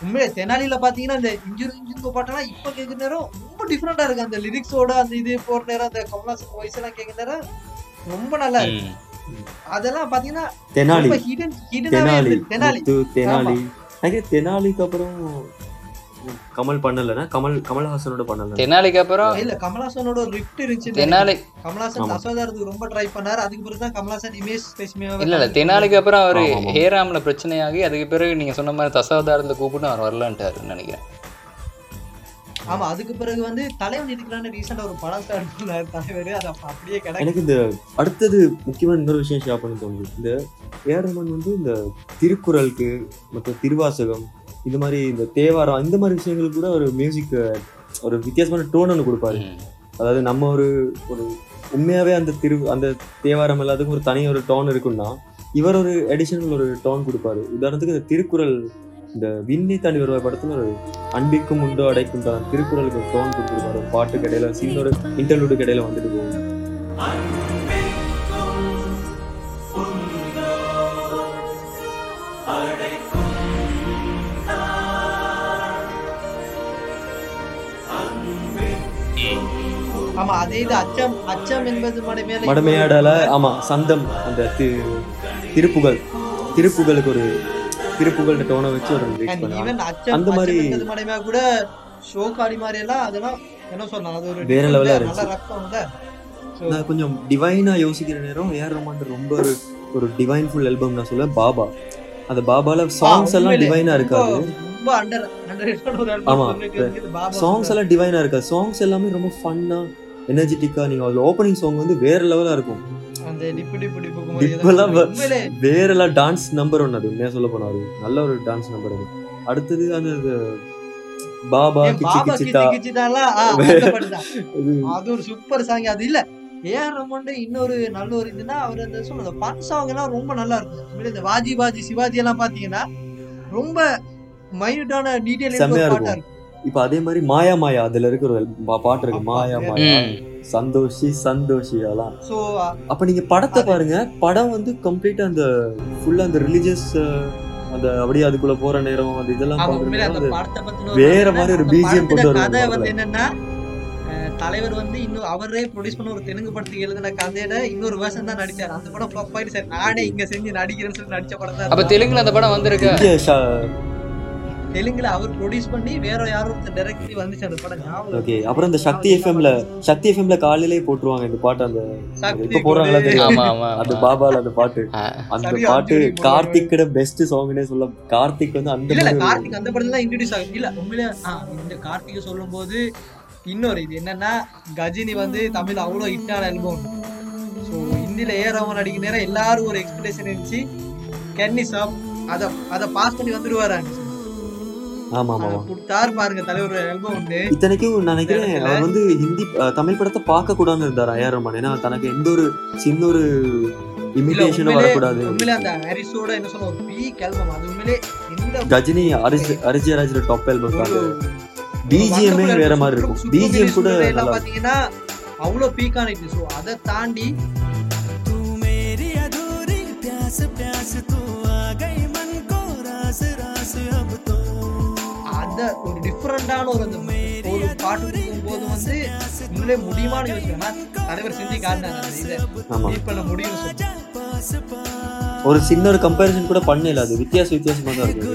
உண்மையிலே தெனாலில பாத்தீங்கன்னா இந்த இன்ஜுரி இன்ஜுரி பாட்டெல்லாம் இப்ப கேக்குற நேரம் ரொம்ப டிஃப்ரெண்டா இருக்கு. அந்த லிரிக்ஸோட அந்த இது போற நேரம் அந்த கமலாசன் வாய்ஸ் எல்லாம் கேக்குற நேரம் ரொம்ப நல்லா இருக்கு. அதெல்லாம் பாத்தீங்கன்னா தெனாலி. hidden hidden-ஆவே தெனாலி. தெனாலி. முத்து தெனாலிக்கு அப்புறம் கமல் பண்ணலன்னா கமல் கமல்ஹாசனோட பண்ணல தெனாலிக்கு அப்புறம் இல்ல கமலாசனோட ஒரு ரிஃப்ட் இருந்துச்சு. தெனாலி கமலாசன் ஆமா. தசாவதாரத்துக்கு ரொம்ப ட்ரை பண்ணாரு. அதுக்கு பிறகு தான் கமலாசன் இமேஜ் ஸ்பெசிமியா இல்ல இல்ல தெனாலிக்கு அப்புறம் அவரு. ஹேராம்ல பிரச்சனையாகி அதுக்கு பிறகு நீங்க சொன்ன மாதிரி தசாவதாரத்துல கூப்பிட்டு அவர் வரலான்ட்டாருன்னு நினைக்கிறேன். ஆமா அதுக்கு பிறகு வந்து தலைவன் இருக்கிறான்னு ரீசெண்டா ஒரு படம் ஸ்டார்ட் பண்ணாரு தலைவர். அது அப்ப அப்படியே கிடக்கு. எனக்கு இந்த அடுத்தது முக்கியமான இன்னொரு விஷயம் ஷேர் பண்ண தோணுது. இந்த ஏஆர் ரஹ்மான் வந்து இந்த திருக்குறளுக்கு மற்ற திருவாசகம் இந்த மாதிரி இந்த தேவாரம் இந்த மாதிரி விஷயங்களுக்கு கூட ஒரு மியூசிக் ஒரு வித்தியாசமான டோன் ஒன்று கொடுப்பாரு. அதாவது நம்ம ஒரு ஒரு உண்மையாவே அந்த திரு அந்த தேவாரம் எல்லாத்துக்கும் ஒரு தனி ஒரு டோன் இருக்குன்னா இவர் ஒரு அடிஷனல் ஒரு டோன் கொடுப்பாரு. உதாரணத்துக்கு இந்த திருக்குறள் இந்த விண்ணை தாண்டி வருவார் படத்துல ஒரு அன்பிக்கும் உண்டோ அடைக்கும் தான் திருக்குறளுக்கு ஒரு டோன் கொடுத்துருப்பாரு. பாட்டுக்கு இடையில சின்ன ஒரு இன்டர்வியூக்கு இடையில வந்துட்டு போகும். ஆமா அதே இது அச்சம். அச்சம் என்பது மடமேல மடமையாடல ஆமா சந்தம். அந்த தி- திருப்புகழ். திருப்புகளுக்கு ஒரு திருப்புகழ் டோனை வச்சு ஒரு பண்ணுவாங்க அந்த மாதிரி- மடமையா கூட ஷோகாடி மாதிரி எல்லாம் அதெல்லாம் என்ன சொல்லலாம்? அது ஒரு வேற நல்ல இருந்துச்சு. நான் கொஞ்சம் டிவைனா யோசிக்கிற நேரம் ஏஆர் ரஹ்மான் ரொம்ப ஒரு ஒரு டிவைன் ஃபுல் ஆல்பம் நான் சொல்லுவேன் பாபா. அந்த பாபால சாங்ஸ் எல்லாம் டிவைனா இருக்காது. ரொம்ப ஆமா. சாங்ஸ் எல்லாம் டிவைனா இருக்காது. சாங்ஸ் எல்லாமே ரொம்ப ஃபன்னா எனர்ஜெட்டிக்கா நீங்க அதுல ஓப்பனிங் சாங் வந்து வேற லெவலா இருக்கும். அந்த டிப்பு டிப்பு டிப்பு வேற எல்லாம் டான்ஸ் நம்பர் ஒன்று அது உண்மையா சொல்ல போனா ஒரு நல்ல ஒரு டான்ஸ் நம்பர் அது. அடுத்தது அந்த பாபா கிச்சி அது ஒரு சூப்பர் சாங் அது இல்ல. ஏஆர் ரமோண்டு இன்னொரு நல்ல ஒரு இதுனா அவர் அந்த சொல்லுங்க பன் சாங் எல்லாம் ரொம்ப நல்லா இருக்கும். இந்த வாஜி வாஜி சிவாஜி எல்லாம் பாத்தீங்கன்னா ரொம்ப மைனூட்டான செம்மையா பாட்டா இருக்கும். இப்ப அதே மாதிரி மாயா மாயா அதுல இருக்கிற ஒரு பாட்டு இருக்கு. மாயா. மாயா. சந்தோஷி சந்தோஷி அதெல்லாம். சோ அப்ப நீங்க படத்தை பாருங்க. படம் வந்து கம்ப்ளீட்டா அந்த ஃபுல்லா அந்த ரிலீஜியஸ் அந்த அப்படியே அதுக்குள்ள போற நேரம் இதெல்லாம் பாக்குறது அந்த பத்தின வேற மாதிரி ஒரு படத்துல கொண்டு வருவாங்க கதை படத்துல. வந்து என்னன்னா தலைவர் வந்து இன்னும் அவரே ப்ரொடியூஸ் பண்ண ஒரு தெலுங்கு படத்துக்கு எழுதின கதையில இன்னொரு வேர்ஷன் தான் நடிச்சார். அந்த படம் ஃபிளாப் ஆயிட்டு சார் நானே இங்க செஞ்சு நடிக்கிறேன்னு சொல்லி நடிச்ச படம் தான் அப்ப. தெலுங்குல அந்த படம் வந்திருக்கா? தெலுங்குல அவர் ப்ரொடியூஸ் பண்ணி வேற யாரோ ஒருத்தர் டைரக்ட்லி வந்துச்சு அந்த படம் ஞாபகம் ஓகே. அப்புறம் இந்த சக்தி எஃப்எம்ல சக்தி எஃப்எம்ல காலையிலே போட்டுருவாங்க இந்த பாட்டு அந்த இப்ப போறாங்களா. தெரியும் ஆமா ஆமா அந்த. பாபால அந்த பாட்டு. அந்த பாட்டு கார்த்திக்கோட பெஸ்ட் சாங்னே சொல்ல கார்த்திக் வந்து அந்த இல்ல கார்த்திக் அந்த படத்துல இன்ட்ரடியூஸ் ஆகும் இல்ல உண்மையிலே ஆ, இந்த கார்த்திக் சொல்லும் போது இன்னொரு இது என்னன்னா கஜினி வந்து தமிழ் அவ்வளோ ஹிட்டான ஆல்பம் ஸோ ஹிந்தியில ஏ ரமன் அடிக்க நேரம் எல்லாரும் ஒரு எக்ஸ்பெக்டேஷன் இருந்துச்சு கென்னி சாப் அதை அதை பாஸ் பண்ணி வந்துடுவாரு ஆமா ஆமா ஆமா கொடுத்தாரு பாருங்க தலைவர் ஆல்பம் ஒன்று இத்தனைக்கும் நான் நினைக்கிறேன் இடத்துல- அவர் வந்து ஹிந்தி அஹ், தமிழ் படத்தை பார்க்க கூடாதுன்னு இருந்தார் ஐஆர் ரஹ்மான் ஏன்னா தனக்கு எந்த ஒரு சின்ன ஒரு இல்ல இமிடேஷனும் உண்மையிலே வரக்கூடாது உண்மையிலே அந்த ஹாரிஸோட என்ன சொல்ல ஒரு பீக் ஆல்பம் அது உண்மையிலே எந்த கஜினி அரிஜ் அரிஜியராஜோட டாப் ஆல்பம் ஒரு பிஜிஎம்ஏ wonderful வேற album. மாதிரி இருக்கும் சுற்று- பிஜிஎம் கூட சுற்றுலா எல்லாம் நல்லா பாத்தீங்கன்னா அவ்வளோ பீக் ஆனிட்டு ஸோ அதை தாண்டி तू मेरी अधूरी प्यास प्यास तू आ गई मन को रास रास अब तो அத ஒரு டிஃப்ரெண்டான ஒரு ஒரு பாட்டு போது வந்து உண்மையிலே முடியுமான்னு யோசிச்சேன் தலைவர் செஞ்சு காட்டினாங்க அந்த இதை. மீட் பண்ண முடியும்னு ஒரு சின்ன ஒரு கம்பேரிசன் கூட பண்ணல அது. வித்தியாச வித்தியாசமா தான் இருக்கு.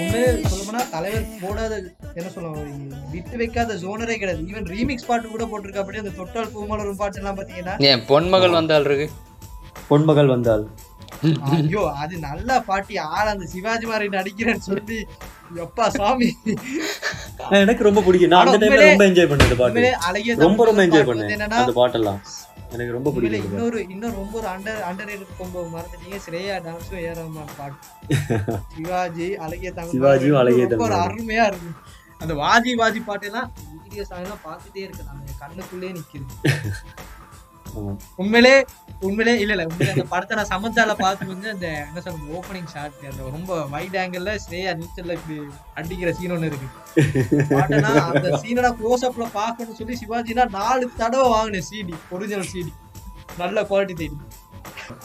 உண்மையிலே சொல்லப்போனா தலைவர் போடாத என்ன சொல்லுவாங்க விட்டு வைக்காத ஜோனரே கிடையாது. ஈவன் ரீமிக்ஸ் பாட்டு கூட போட்டிருக்கா. அப்படி அந்த தொட்டால் பூமலரும் பாட்டு எல்லாம் பாத்தீங்கன்னா ஏன் பொன்மகள் வந்தால் இருக்கு? பொன்மகள் வந்தால். ஐயோ அது நல்ல பாட்டி. ஆள் அந்த சிவாஜி மாதிரி நடிக்கிறேன்னு சொல்லி எப்பா சாமி? எனக்கு ரொம்ப பிடிக்கும். நான் அந்த டைம்ல ரொம்ப என்ஜாய் பண்ணேன் இந்த பாட்டு ரொம்ப ரொம்ப தமிழ் என்ஜாய் பண்ணேன் அந்த பாட்டெல்லாம். எனக்கு ரொம்ப பிடிக்கும் இன்னொரு இன்னும் ரொம்ப ஒரு அண்டர் அண்டர் கொம்போ மறந்துட்டீங்க. ஸ்ரேயா டான்ஸும் ஏறாம பாட்டு. சிவாஜி அழகிய தமிழ் சிவாஜியும் அழகிய ரொம்ப ஒரு தமிழ் அருமையா இருக்கு. அந்த வாஜி வாஜி பாட்டு எல்லாம் வீடியோ சாங் எல்லாம் பார்த்துட்டே இருக்கு நான். கண்ணுக்குள்ளே நிக்குது ஆமா. உண்மையிலே உண்மையிலே இல்ல இல்ல உண்மையிலே அந்த படத்தை நான் சமந்தால பார்த்து வந்து அந்த என்ன சொல்றது ஓப்பனிங் ஷாட் அந்த ரொம்ப வைட் ஆங்கிள் ஸ்ரேயா நீச்சல்ல இப்படி அடிக்கிற சீன் ஒண்ணு இருக்கு. பாட்டனா அந்த சீனை க்ளோஸ் அப்ல பாக்கணும்னு சொல்லி சிவாஜினா நாலு தடவை வாங்கினேன் சிடி ஒரிஜினல் சிடி நல்ல குவாலிட்டி தேடி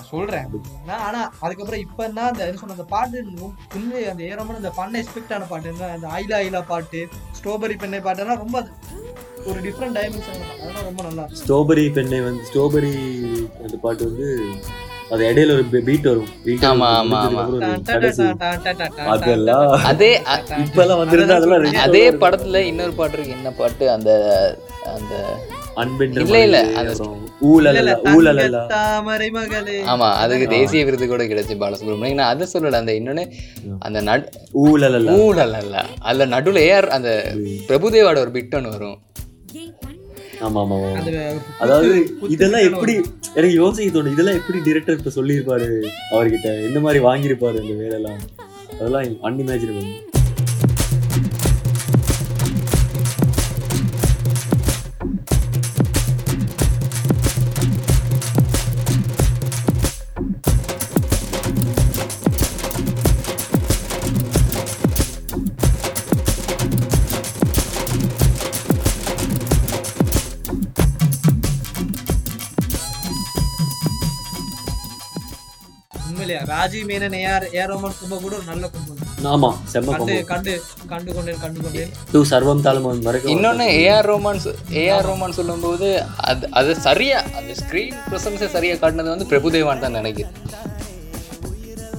சொல்றேன். ஆனா அதுக்கப்புறம் இப்ப என்ன அந்த என்ன சொன்ன அந்த பாட்டு உண்மை அந்த ஏறமான அந்த பண்ண எக்ஸ்பெக்ட் ஆன பாட்டு என்ன அந்த ஐலா ஐலா பாட்டு ஸ்ட்ராபெரி பெண்ணை பாட்டுலாம் ரொம்ப அது ஒரு டிஃப்ரெண்ட் டைமென்ஷன் அதெல்லாம் ரொம்ப நல்லா ஸ்ட்ராபெரி பெண்ணை வந்து ஸ்ட்ராபெரி அந்த பாட்டு வந்து அது இடையில ஒரு பீட் வரும். ஆமா. ஆமா, அதெல்லாம் அதே இப்பெல்லாம் வந்திருந்தா அதெல்லாம் அதே படத்துல இன்னொரு பாட்டு இருக்கு. என்ன பாட்டு? அந்த அந்த ஊழலல்ல ஊழலல்ல ஆமா அதுக்கு தேசிய விருது கூட கிடைச்சு பாலசுப்ரமணியம். நான் அதை சொல்லல. அந்த இன்னொன்னு அந்த நட் ஊழலல்ல ஊழல் அல்ல அதுல நடுவுல ஏர் அந்த பிரபுதேவாட ஒரு பிட் ஒன்று வரும். ஆமா ஆமா. அந்த அதாவது இதெல்லாம் எப்படி எனக்கு யோசிக்க தோணும் இதெல்லாம் எப்படி டிரெக்டர் இப்ப சொல்லியிருப்பாரு அவர்கிட்ட? எந்த மாதிரி வாங்கியிருப்பாரு இந்த வேலையெல்லாம்? அதெல்லாம் அன்இமேஜினபிள் ராஜீவ் மேனன் ஏஆர் ஏஆர் ரோமன் கும்ப கூட ஒரு நல்ல கும்பம் ஆமா செம்ம கண்டு கண்டு கண்டு கொண்டேன் கண்டு கொண்டேன். டூ சர்வம் தாளம் மறக்க இன்னொன்னு ஏஆர் ரோமான் ஏஆர் ரோமான் சொல்லும்போது அது அது சரியா அந்த ஸ்க்ரீன் ப்ரெசன்ஸை சரியா காட்டினது வந்து பிரபுதேவான் தான் நினைக்கிறேன்.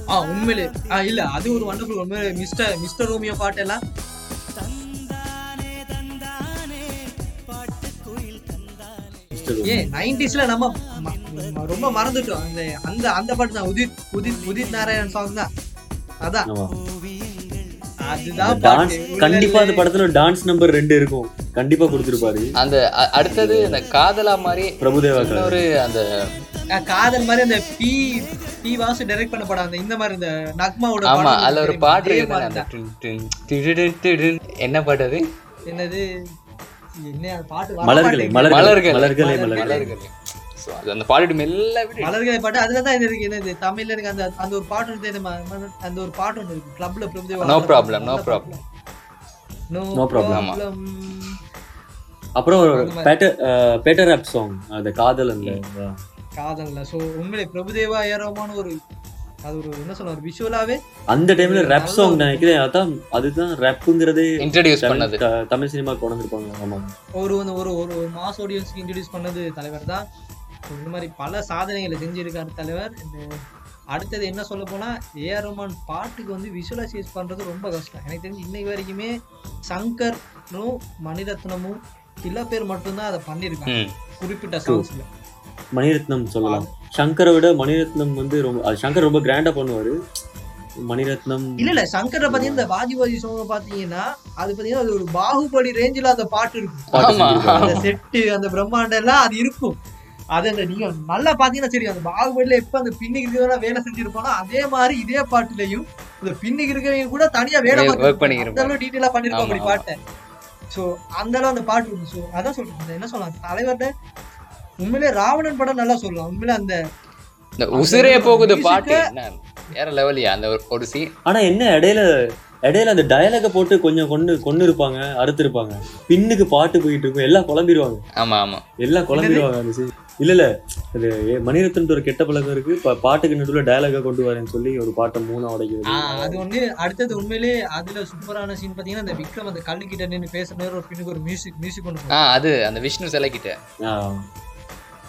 ஆ உண்மையிலே. ஆ இல்ல அது ஒரு வண்டர்ஃபுல் உண்மையிலே. மிஸ்டர் மிஸ்டர் ரோமியோ பாட்டெல்லாம் ஏன் நைன்டிஸ்ல நம்ம ரொம்ப மறந்துட்டோம். அந்த அந்த அந்த பாட்டு தான். உதித் உதித் உதித் நாராயண் சாங் தான். அதான். கண்டிப்பா அந்த படத்துல டான்ஸ் நம்பர் ரெண்டு இருக்கும். கண்டிப்பா கொடுத்துருப்பாரு. அந்த அடுத்தது அந்த காதலா மாதிரி பிரபுதேவா இன்னொரு அந்த காதல் மாதிரி அந்த பி பி வாசு டைரக்ட் பண்ண படம். அந்த இந்த மாதிரி இந்த நக்மாவோட ஆமா அதுல ஒரு? பாட்டு. என்ன பாட்டு அது? என்னது? மலர்களே. மலர்களே மலர்களே. மலர்களே அந்த பாட்டு மெல்ல மலர்களை பாட்டு அதுல தான் இருக்கு என்னது தமிழ்ல எனக்கு அந்த அந்த ஒரு பாட்டு மன- அந்த ஒரு பாட்டு ஒன்று இருக்கு கிளப்ல problem, no problem. No No problem. ஆமா. அப்புறம் ஒரு. பேட்டர் பேட்டர் ஆப் சாங் அந்த காதல் அந்த காதல்ல சோ உண்மையிலே பிரபுதேவா ஏரோமான ஒரு அது ஒரு என்ன சொல்ல ஒரு விஷுவலாவே அந்த டைம்ல ரேப் சாங் நினைக்கிறேன். அதான் அதுதான் ரேப்புங்கிறதே இன்ட்ரடியூஸ் பண்ணது. தமிழ் சினிமா கொண்டு வந்திருப்பாங்க ஆமா. ஒரு வந்து ஒரு ஒரு ஒரு மாஸ் ஆடியன்ஸ்க்கு இன்ட்ரடியூஸ் பண்ணது தலைவர் தான். இந்த மாதிரி பல சாதனைகளை செஞ்சிருக்காரு தலைவர். இந்த அடுத்தது என்ன சொல்ல போனா ஏஆர் ரஹ்மான் பாட்டுக்கு வந்து விஷுவலைசேஸ் பண்றது ரொம்ப கஷ்டம். எனக்கு தெரிஞ்சு இன்னைக்கு வரைக்குமே சங்கரும் மணிரத்னமும் சில பேர் மட்டும்தான் அதை பண்ணியிருக்காங்க. குறிப்பிட்ட சாங்ஸ்ல மணிரத்னம் சொல்லலாம். சங்கரை விட மணிரத்னம் வந்து ரொம்ப சங்கர் ரொம்ப கிராண்டா பண்ணுவாரு. மணிரத்னம் இல்ல இல்ல சங்கரை பாத்தீங்கன்னா இந்த வாஜிபாஜி சோங்க பாத்தீங்கன்னா அது பாத்தீங்கன்னா அது ஒரு பாகுபலி ரேஞ்சில அந்த பாட்டு இருக்கும். அந்த செட்டு அந்த பிரம்மாண்டம் எல்லாம் அது இருக்கும். அது அந்த நீங்க நல்லா பாத்தீங்கன்னா சரி அந்த பாகுபலியில எப்ப அந்த பின்னுக்கு இருக்கிறவங்க வேலை செஞ்சிருப்பானோ அதே மாதிரி இதே பாட்டுலயும் இந்த பின்னுக்கு இருக்கிறவங்க கூட தனியா வேலை. அந்த அளவு டீட்டெயிலா பண்ணிருப்பாங்க அப்படி பாட்டை. சோ அந்த அளவு அந்த பாட்டு இருக்கும். சோ அதான் சொல்றேன். என்ன சொல்லலாம் தலைவர்கிட்ட உண்மையிலே ராவணன் படம் நல்லா சொல்லலாம் உண்மையிலே அந்த இந்த உசிரே போகுது பாட்டு. வேற லெவலியா அந்த ஒரு- சீன் ஆனா என்ன இடையில இடையில அந்த டயலாக போட்டு கொஞ்சம் கொண்டு கொண்டு இருப்பாங்க அறுத்து இருப்பாங்க. பின்னுக்கு பாட்டு போயிட்டு இருக்கும் எல்லாம் குழம்பிடுவாங்க. ஆமா ஆமா. எல்லாம் குழம்பிடுவாங்க அந்த scene. இல்ல இல்ல. அது ஏ- மணிரத்னம்ட்டு ஒரு கெட்ட பழக்கம் இருக்கு. பாட்டுக்கு நடுவுல டயலாக கொண்டு வரேன்னு சொல்லி ஒரு பாட்டை மூணா உடைக்கிறது. அது ஒண்ணு அடுத்தது உண்மையிலே அதுல சூப்பரான சீன் பாத்தீங்கன்னா அந்த விக்ரம் அந்த கல்லு கிட்ட நின்று பேசுற நேரம் ஒரு பின்னுக்கு ஒரு மியூசிக் மியூசிக் ஒன்று ஆ அது அந்த விஷ்ணு சிலை கிட்ட ஆ,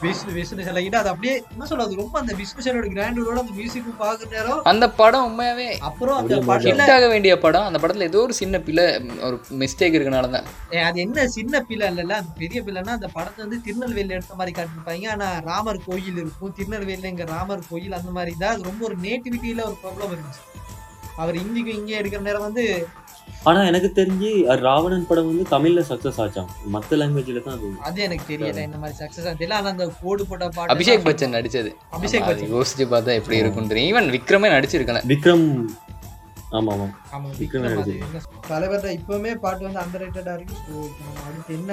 விஷ்ணு விஷ்ணு சிலைக்கிட்ட அது அப்படியே என்ன சொல்றது? ரொம்ப அந்த விஷ்ணு சிலையோட கிராண்டோட அந்த மியூசிக் பாக்குற நேரம். அந்த படம் உண்மையாவே அப்புறம் அந்த ஹிட் ஆக வேண்டிய படம். அந்த படத்துல ஏதோ ஒரு சின்ன பிள்ளை ஒரு மிஸ்டேக் இருக்கனால தான். ஏய், அது என்ன சின்ன பிள்ளை இல்லைல்ல அந்த பெரிய பிள்ளைன்னா அந்த படத்தை வந்து திருநெல்வேலி எடுத்த மாதிரி காட்டிருப்பாங்க ஆனா ராமர் கோயில் இருக்கும். திருநெல்வேலியில இங்க ராமர் கோயில் அந்த மாதிரி தான். அது ரொம்ப ஒரு நேட்டிவிட்டியில ஒரு ப்ராப்ளம் இருந்துச்சு. அவர் இங்கேயும் இங்கே எடுக்கிற நேரம் வந்து ஆனா எனக்கு தெரிஞ்சு ராவணன் படம் வந்து தமிழ்ல சக்சஸ் ஆச்சாம். மத்த லாங்குவேஜ்ல தான் அது. அது எனக்கு தெரியல இந்த மாதிரி சக்சஸ் தெரியல ஆனா அந்த கோடு போட்ட பாட்டு அபிஷேக் பச்சன் நடிச்சது. அபிஷேக் ஆமா, பச்சன். யோசிச்சு பார்த்தா எப்படி இருக்கும் தெரியும். ஈவன் விக்ரமே நடிச்சிருக்கல. விக்ரம் ஆமா ஆமா ஆமா விக்ரம் நடிச்சது. என்ன தலைவர்கிட்ட இப்பவுமே பாட்டு வந்து அண்டர் ரேட்டடா இருக்கு. ஸோ அடுத்து என்ன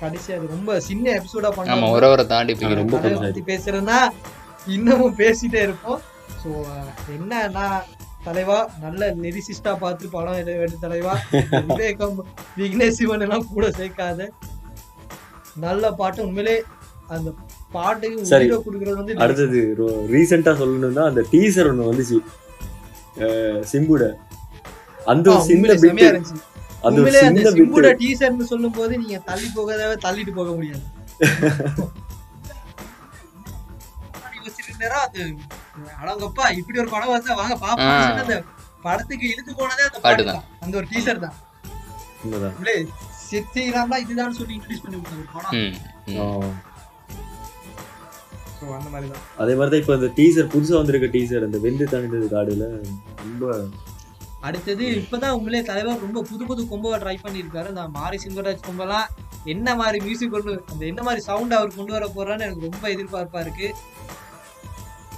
கடைசி அது ரொம்ப சின்ன எபிசோடா ஆமா பண்ணோம் ஒரு ஒரு தாண்டி ரொம்ப தலைவர் பத்தி பேசுறேன்னா இன்னமும் பேசிட்டே இருப்போம். ஸோ என்னன்னா தலைவா நல்ல லிரிசிஸ்டா பார்த்து படம் எடு எடு தலைவா. விவேகம் விக்னேஷ் சிவன் எல்லாம் கூட சேர்க்காத. நல்ல பாட்டு உண்மையிலே அந்த பாட்டுக்கு சரி. கொடுக்கறது வந்து அடுத்தது ரீசெண்டா சொல்லணும்னா அந்த டீசர் ஒண்ணு வந்துச்சு. சிம்புட. அந்த ஒரு சின்ன செமையா இருந்துச்சு. அந்த உண்மையிலே சிம்புட டீசர்னு சொல்லும் போது நீங்க தள்ளி போகாத தள்ளிட்டு போக முடியாது. அது அடங்கப்பா இப்படி ஒரு படம் வந்தா வாங்க பாப்போம். அந்த படத்துக்கு இழுத்து போனதே அந்த பாட்டு தான். அந்த ஒரு டீசர் தான். சித்திராம்லாம் இதுதான் சொல்லி இன்ட்ரடியூஸ் பண்ணி கொடுத்த ஒரு படம். அந்த மாதிரி தான். அதே இப்ப இந்த டீசர் புதுசா வந்திருக்க டீசர் அந்த வெந்து தணிந்தது காடுல ரொம்ப அடுத்தது இப்பதான் உண்மையிலே தலைவர் ரொம்ப புது புது கொம்பவை ட்ரை பண்ணியிருக்காரு. அந்த மாரி சிங்கராஜ் கொம்பெல்லாம் என்ன மாதிரி மியூசிக் கொண்டு அந்த என்ன மாதிரி சவுண்ட் அவர் கொண்டு வர போறான்னு எனக்கு ரொம்ப எதிர்பார்ப்பா இருக்கு.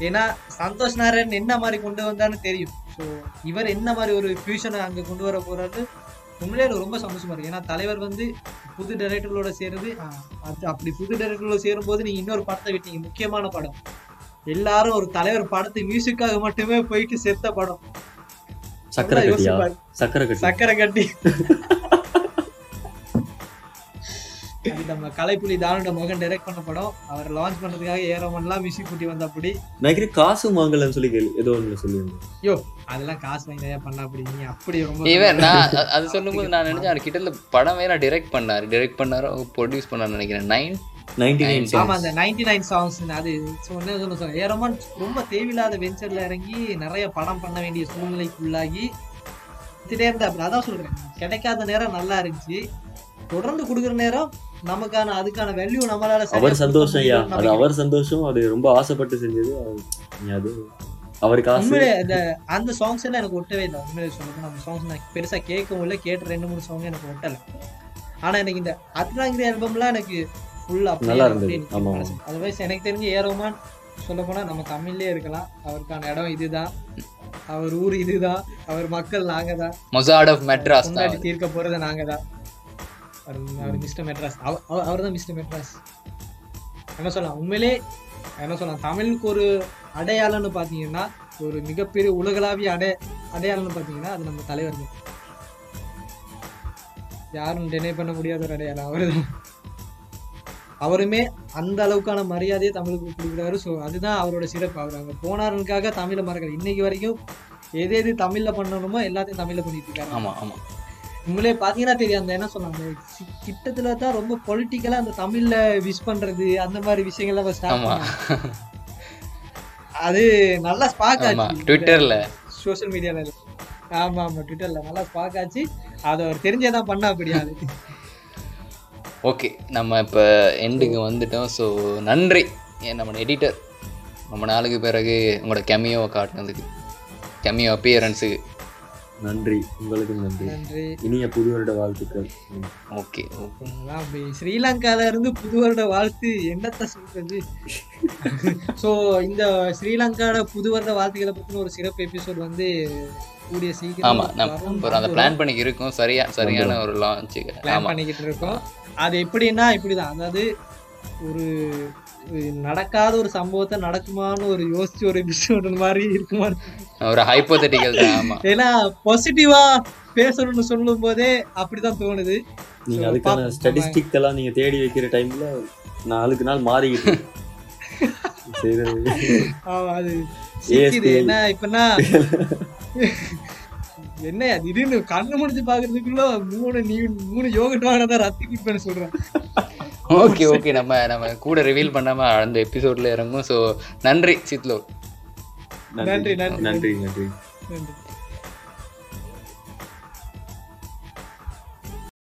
ஏன்னா சந்தோஷ் நாராயண் என்ன மாதிரி கொண்டு வந்தான்னு தெரியும். ஸோ இவர் என்ன மாதிரி ஒரு ஃபியூஷனை அங்க கொண்டு வர போறாரு உண்மையிலே எனக்கு ரொம்ப சந்தோஷமா இருக்கு. ஏன்னா தலைவர் வந்து புது டைரக்டர்களோட சேருது. அப்படி புது டைரக்டர்களோட சேரும்போது நீங்க இன்னொரு படத்தை விட்டீங்க. முக்கியமான படம். எல்லாரும் ஒரு தலைவர் படத்தை மியூசிக்காக மட்டுமே போயிட்டு செத்த படம். சக்கரை கட்டி. சக்கரை கட்டி. அது நம்ம கலைப்புலி தானோட மகன் டைரக்ட் பண்ண படம். அவர் லான்ச் பண்றதுக்காக ஏரோமன்லாம் மியூசிக் கூட்டி வந்த அப்படி நினைக்கிறேன் காசு வாங்கலன்னு சொல்லி கேள்வி ஏதோ ஒன்று சொல்லியிருந்தேன். ஐயோ அதெல்லாம் காசு வாங்கி நிறையா பண்ண அப்படி நீ அப்படி ரொம்ப இவன் நான் அது சொல்லும்போது நான் நினைச்சேன் அவர் கிட்ட படம் வேற டிரெக்ட் பண்ணாரு. டிரெக்ட் பண்ணாரோ ப்ரொடியூஸ் பண்ணாரு நினைக்கிறேன். நைன் நைன்டி நைன் ஆமா அந்த நைன்டி நைன் சாங்ஸ் அது சொன்ன சொன்ன ஏரோமான் ரொம்ப தேவையில்லாத வெஞ்சர்ல இறங்கி நிறைய படம் பண்ண வேண்டிய சூழ்நிலைக்குள்ளாகி திட்டே இருந்தா அதான் சொல்றேன் கிடைக்காத நேரம் நல்லா இருந்துச்சு. தொடர்ந்து கொடுக்குற நேரம் நமக்கான அதுக்கான வேல்யூ நம்மளால அவர் சந்தோஷம் ஐயா. அது. அவர் சந்தோஷம் அது ரொம்ப ஆசைப்பட்டு செஞ்சது அது- நீ அது அவர் காசு உண்மையிலே அந்த அந்த சாங்ஸ் எல்லாம் எனக்கு ஒட்டவே இல்லை. உண்மையிலே சொல்லணும் அந்த சாங்ஸ் நான் பெருசா கேட்கவும் இல்லை. கேட்ட ரெண்டு மூணு சாங் எனக்கு ஒட்டல. ஆனா எனக்கு இந்த அத்ராங்கிரி ஆல்பம்லாம் எனக்கு ஃபுல்லா நல்லா இருந்தது. ஆமா. அதர்வைஸ் எனக்கு தெரிஞ்ச ஏரோமான் சொல்ல போனா நம்ம தமிழ்லயே இருக்கலாம். அவருக்கான இடம் இதுதான். அவர் ஊர் இதுதான். அவர் மக்கள் நாங்க தான் மொசாட் ஆஃப் மெட்ராஸ் தீர்க்க போறது நாங்க தான் அவர் அவர் மிஸ்டர் மெட்ராஸ் அவர் தான் மிஸ்டர் மெட்ராஸ் என்ன சொல்லலாம்? உண்மையிலே என்ன சொல்லலாம்? தமிழுக்கு ஒரு அடையாளம்னு பார்த்தீங்கன்னா ஒரு மிகப்பெரிய உலகளாவிய அடை அடையாளம்னு பார்த்தீங்கன்னா அது நம்ம தலைவர் தான். யாரும் டினை பண்ண முடியாத ஒரு அடையாளம் அவர் தான் அவருமே அந்த அளவுக்கான மரியாதையை தமிழுக்கு கொடுக்குறாரு. ஸோ அதுதான் அவரோட சிறப்பு. அவர் அங்கே போனாருக்காக தமிழை மறக்கல. இன்னைக்கு வரைக்கும் எது எது தமிழ்ல பண்ணணுமோ எல்லாத்தையும் தமிழ்ல பண்ணிட்டு இருக்காரு. ஆமா ஆமா. உங்களே பாத்தீங்கன்னா தெரியும் அந்த என்ன சொன்னாங்க? கிட்டத்துல தான் ரொம்ப பொலிட்டிக்கலா அந்த தமிழ்ல விஷ் பண்றது அந்த மாதிரி விஷயங்கள்லாம் ஸ்டார்ட் அது நல்லா ஸ்பாக் ஆச்சு. ட்விட்டர்ல சோஷியல் மீடியால ஆமா ஆமா. ட்விட்டர்ல நல்லா ஸ்பாக் ஆச்சு. அதை அவர் தெரிஞ்சதான் பண்ணா அப்படியாது ஓகே நம்ம இப்போ எண்டுக்கு வந்துட்டோம். ஸோ நன்றி. நம்ம எடிட்டர் ரொம்ப நாளுக்கு பிறகு உங்களோட கெமியோவை காட்டினதுக்கு. கெமியோ அப்பியரன்ஸுக்கு நன்றி. உங்களுக்கும் நன்றி. நன்றி. இனிய புது வருட வாழ்த்துக்கள். ஓகே. ஓகே அதான் அப்படி ஸ்ரீலங்கால இருந்து புது வருட வாழ்த்து என்னத்த சொல்றது? ஸோ இந்த ஸ்ரீலங்காவோட புது வருட வாழ்த்துக்களை பத்தின ஒரு சிறப்பு எபிசோட் வந்து கூடிய சீக்கிரம் ஆமா நம்ம அந்த பிளான் பண்ணி இருக்கோம். சரியா சரியான ஒரு லான்ச்சுக்கு பிளான் பண்ணிக்கிட்டு இருக்கோம். அது எப்படின்னா இப்படிதான். அதாவது ஒரு நடக்காத ஒரு சம்பவத்தை நடக்குமான்னு ஒரு யோசிச்சு ஒரு எபிசோட் மாதிரி இருக்குமா? ஒரு ஹைப்போதெட்டிக்கல் தான் ஆமா. ஏன்னா பாசிட்டிவா பேசணும்னு சொல்லும் போதே அப்படிதான் தோணுது. நீங்க அதுக்கான. ஸ்டாட்டிஸ்டிக் எல்லாம் நீங்க தேடி வைக்கிற டைம்ல நாளுக்கு நாள் மாறிக்கிட்டு ஆமா, அது. என்ன இப்பன்னா என்ன திடீர்னு கண்ணு முடிச்சு பாக்குறதுக்குள்ள மூணு நீ மூணு யோகட் வாங்கினதான் ரத்தி குடிப்பேன்னு சொல்றேன். Okay okay. நம்ம நம்ம கூட ரிவீல் பண்ணாம அந்த எபிசோட்ல இறங்கும். ஸோ நன்றி சித்லோ. நன்றி. நன்றி நன்றி. நன்றி.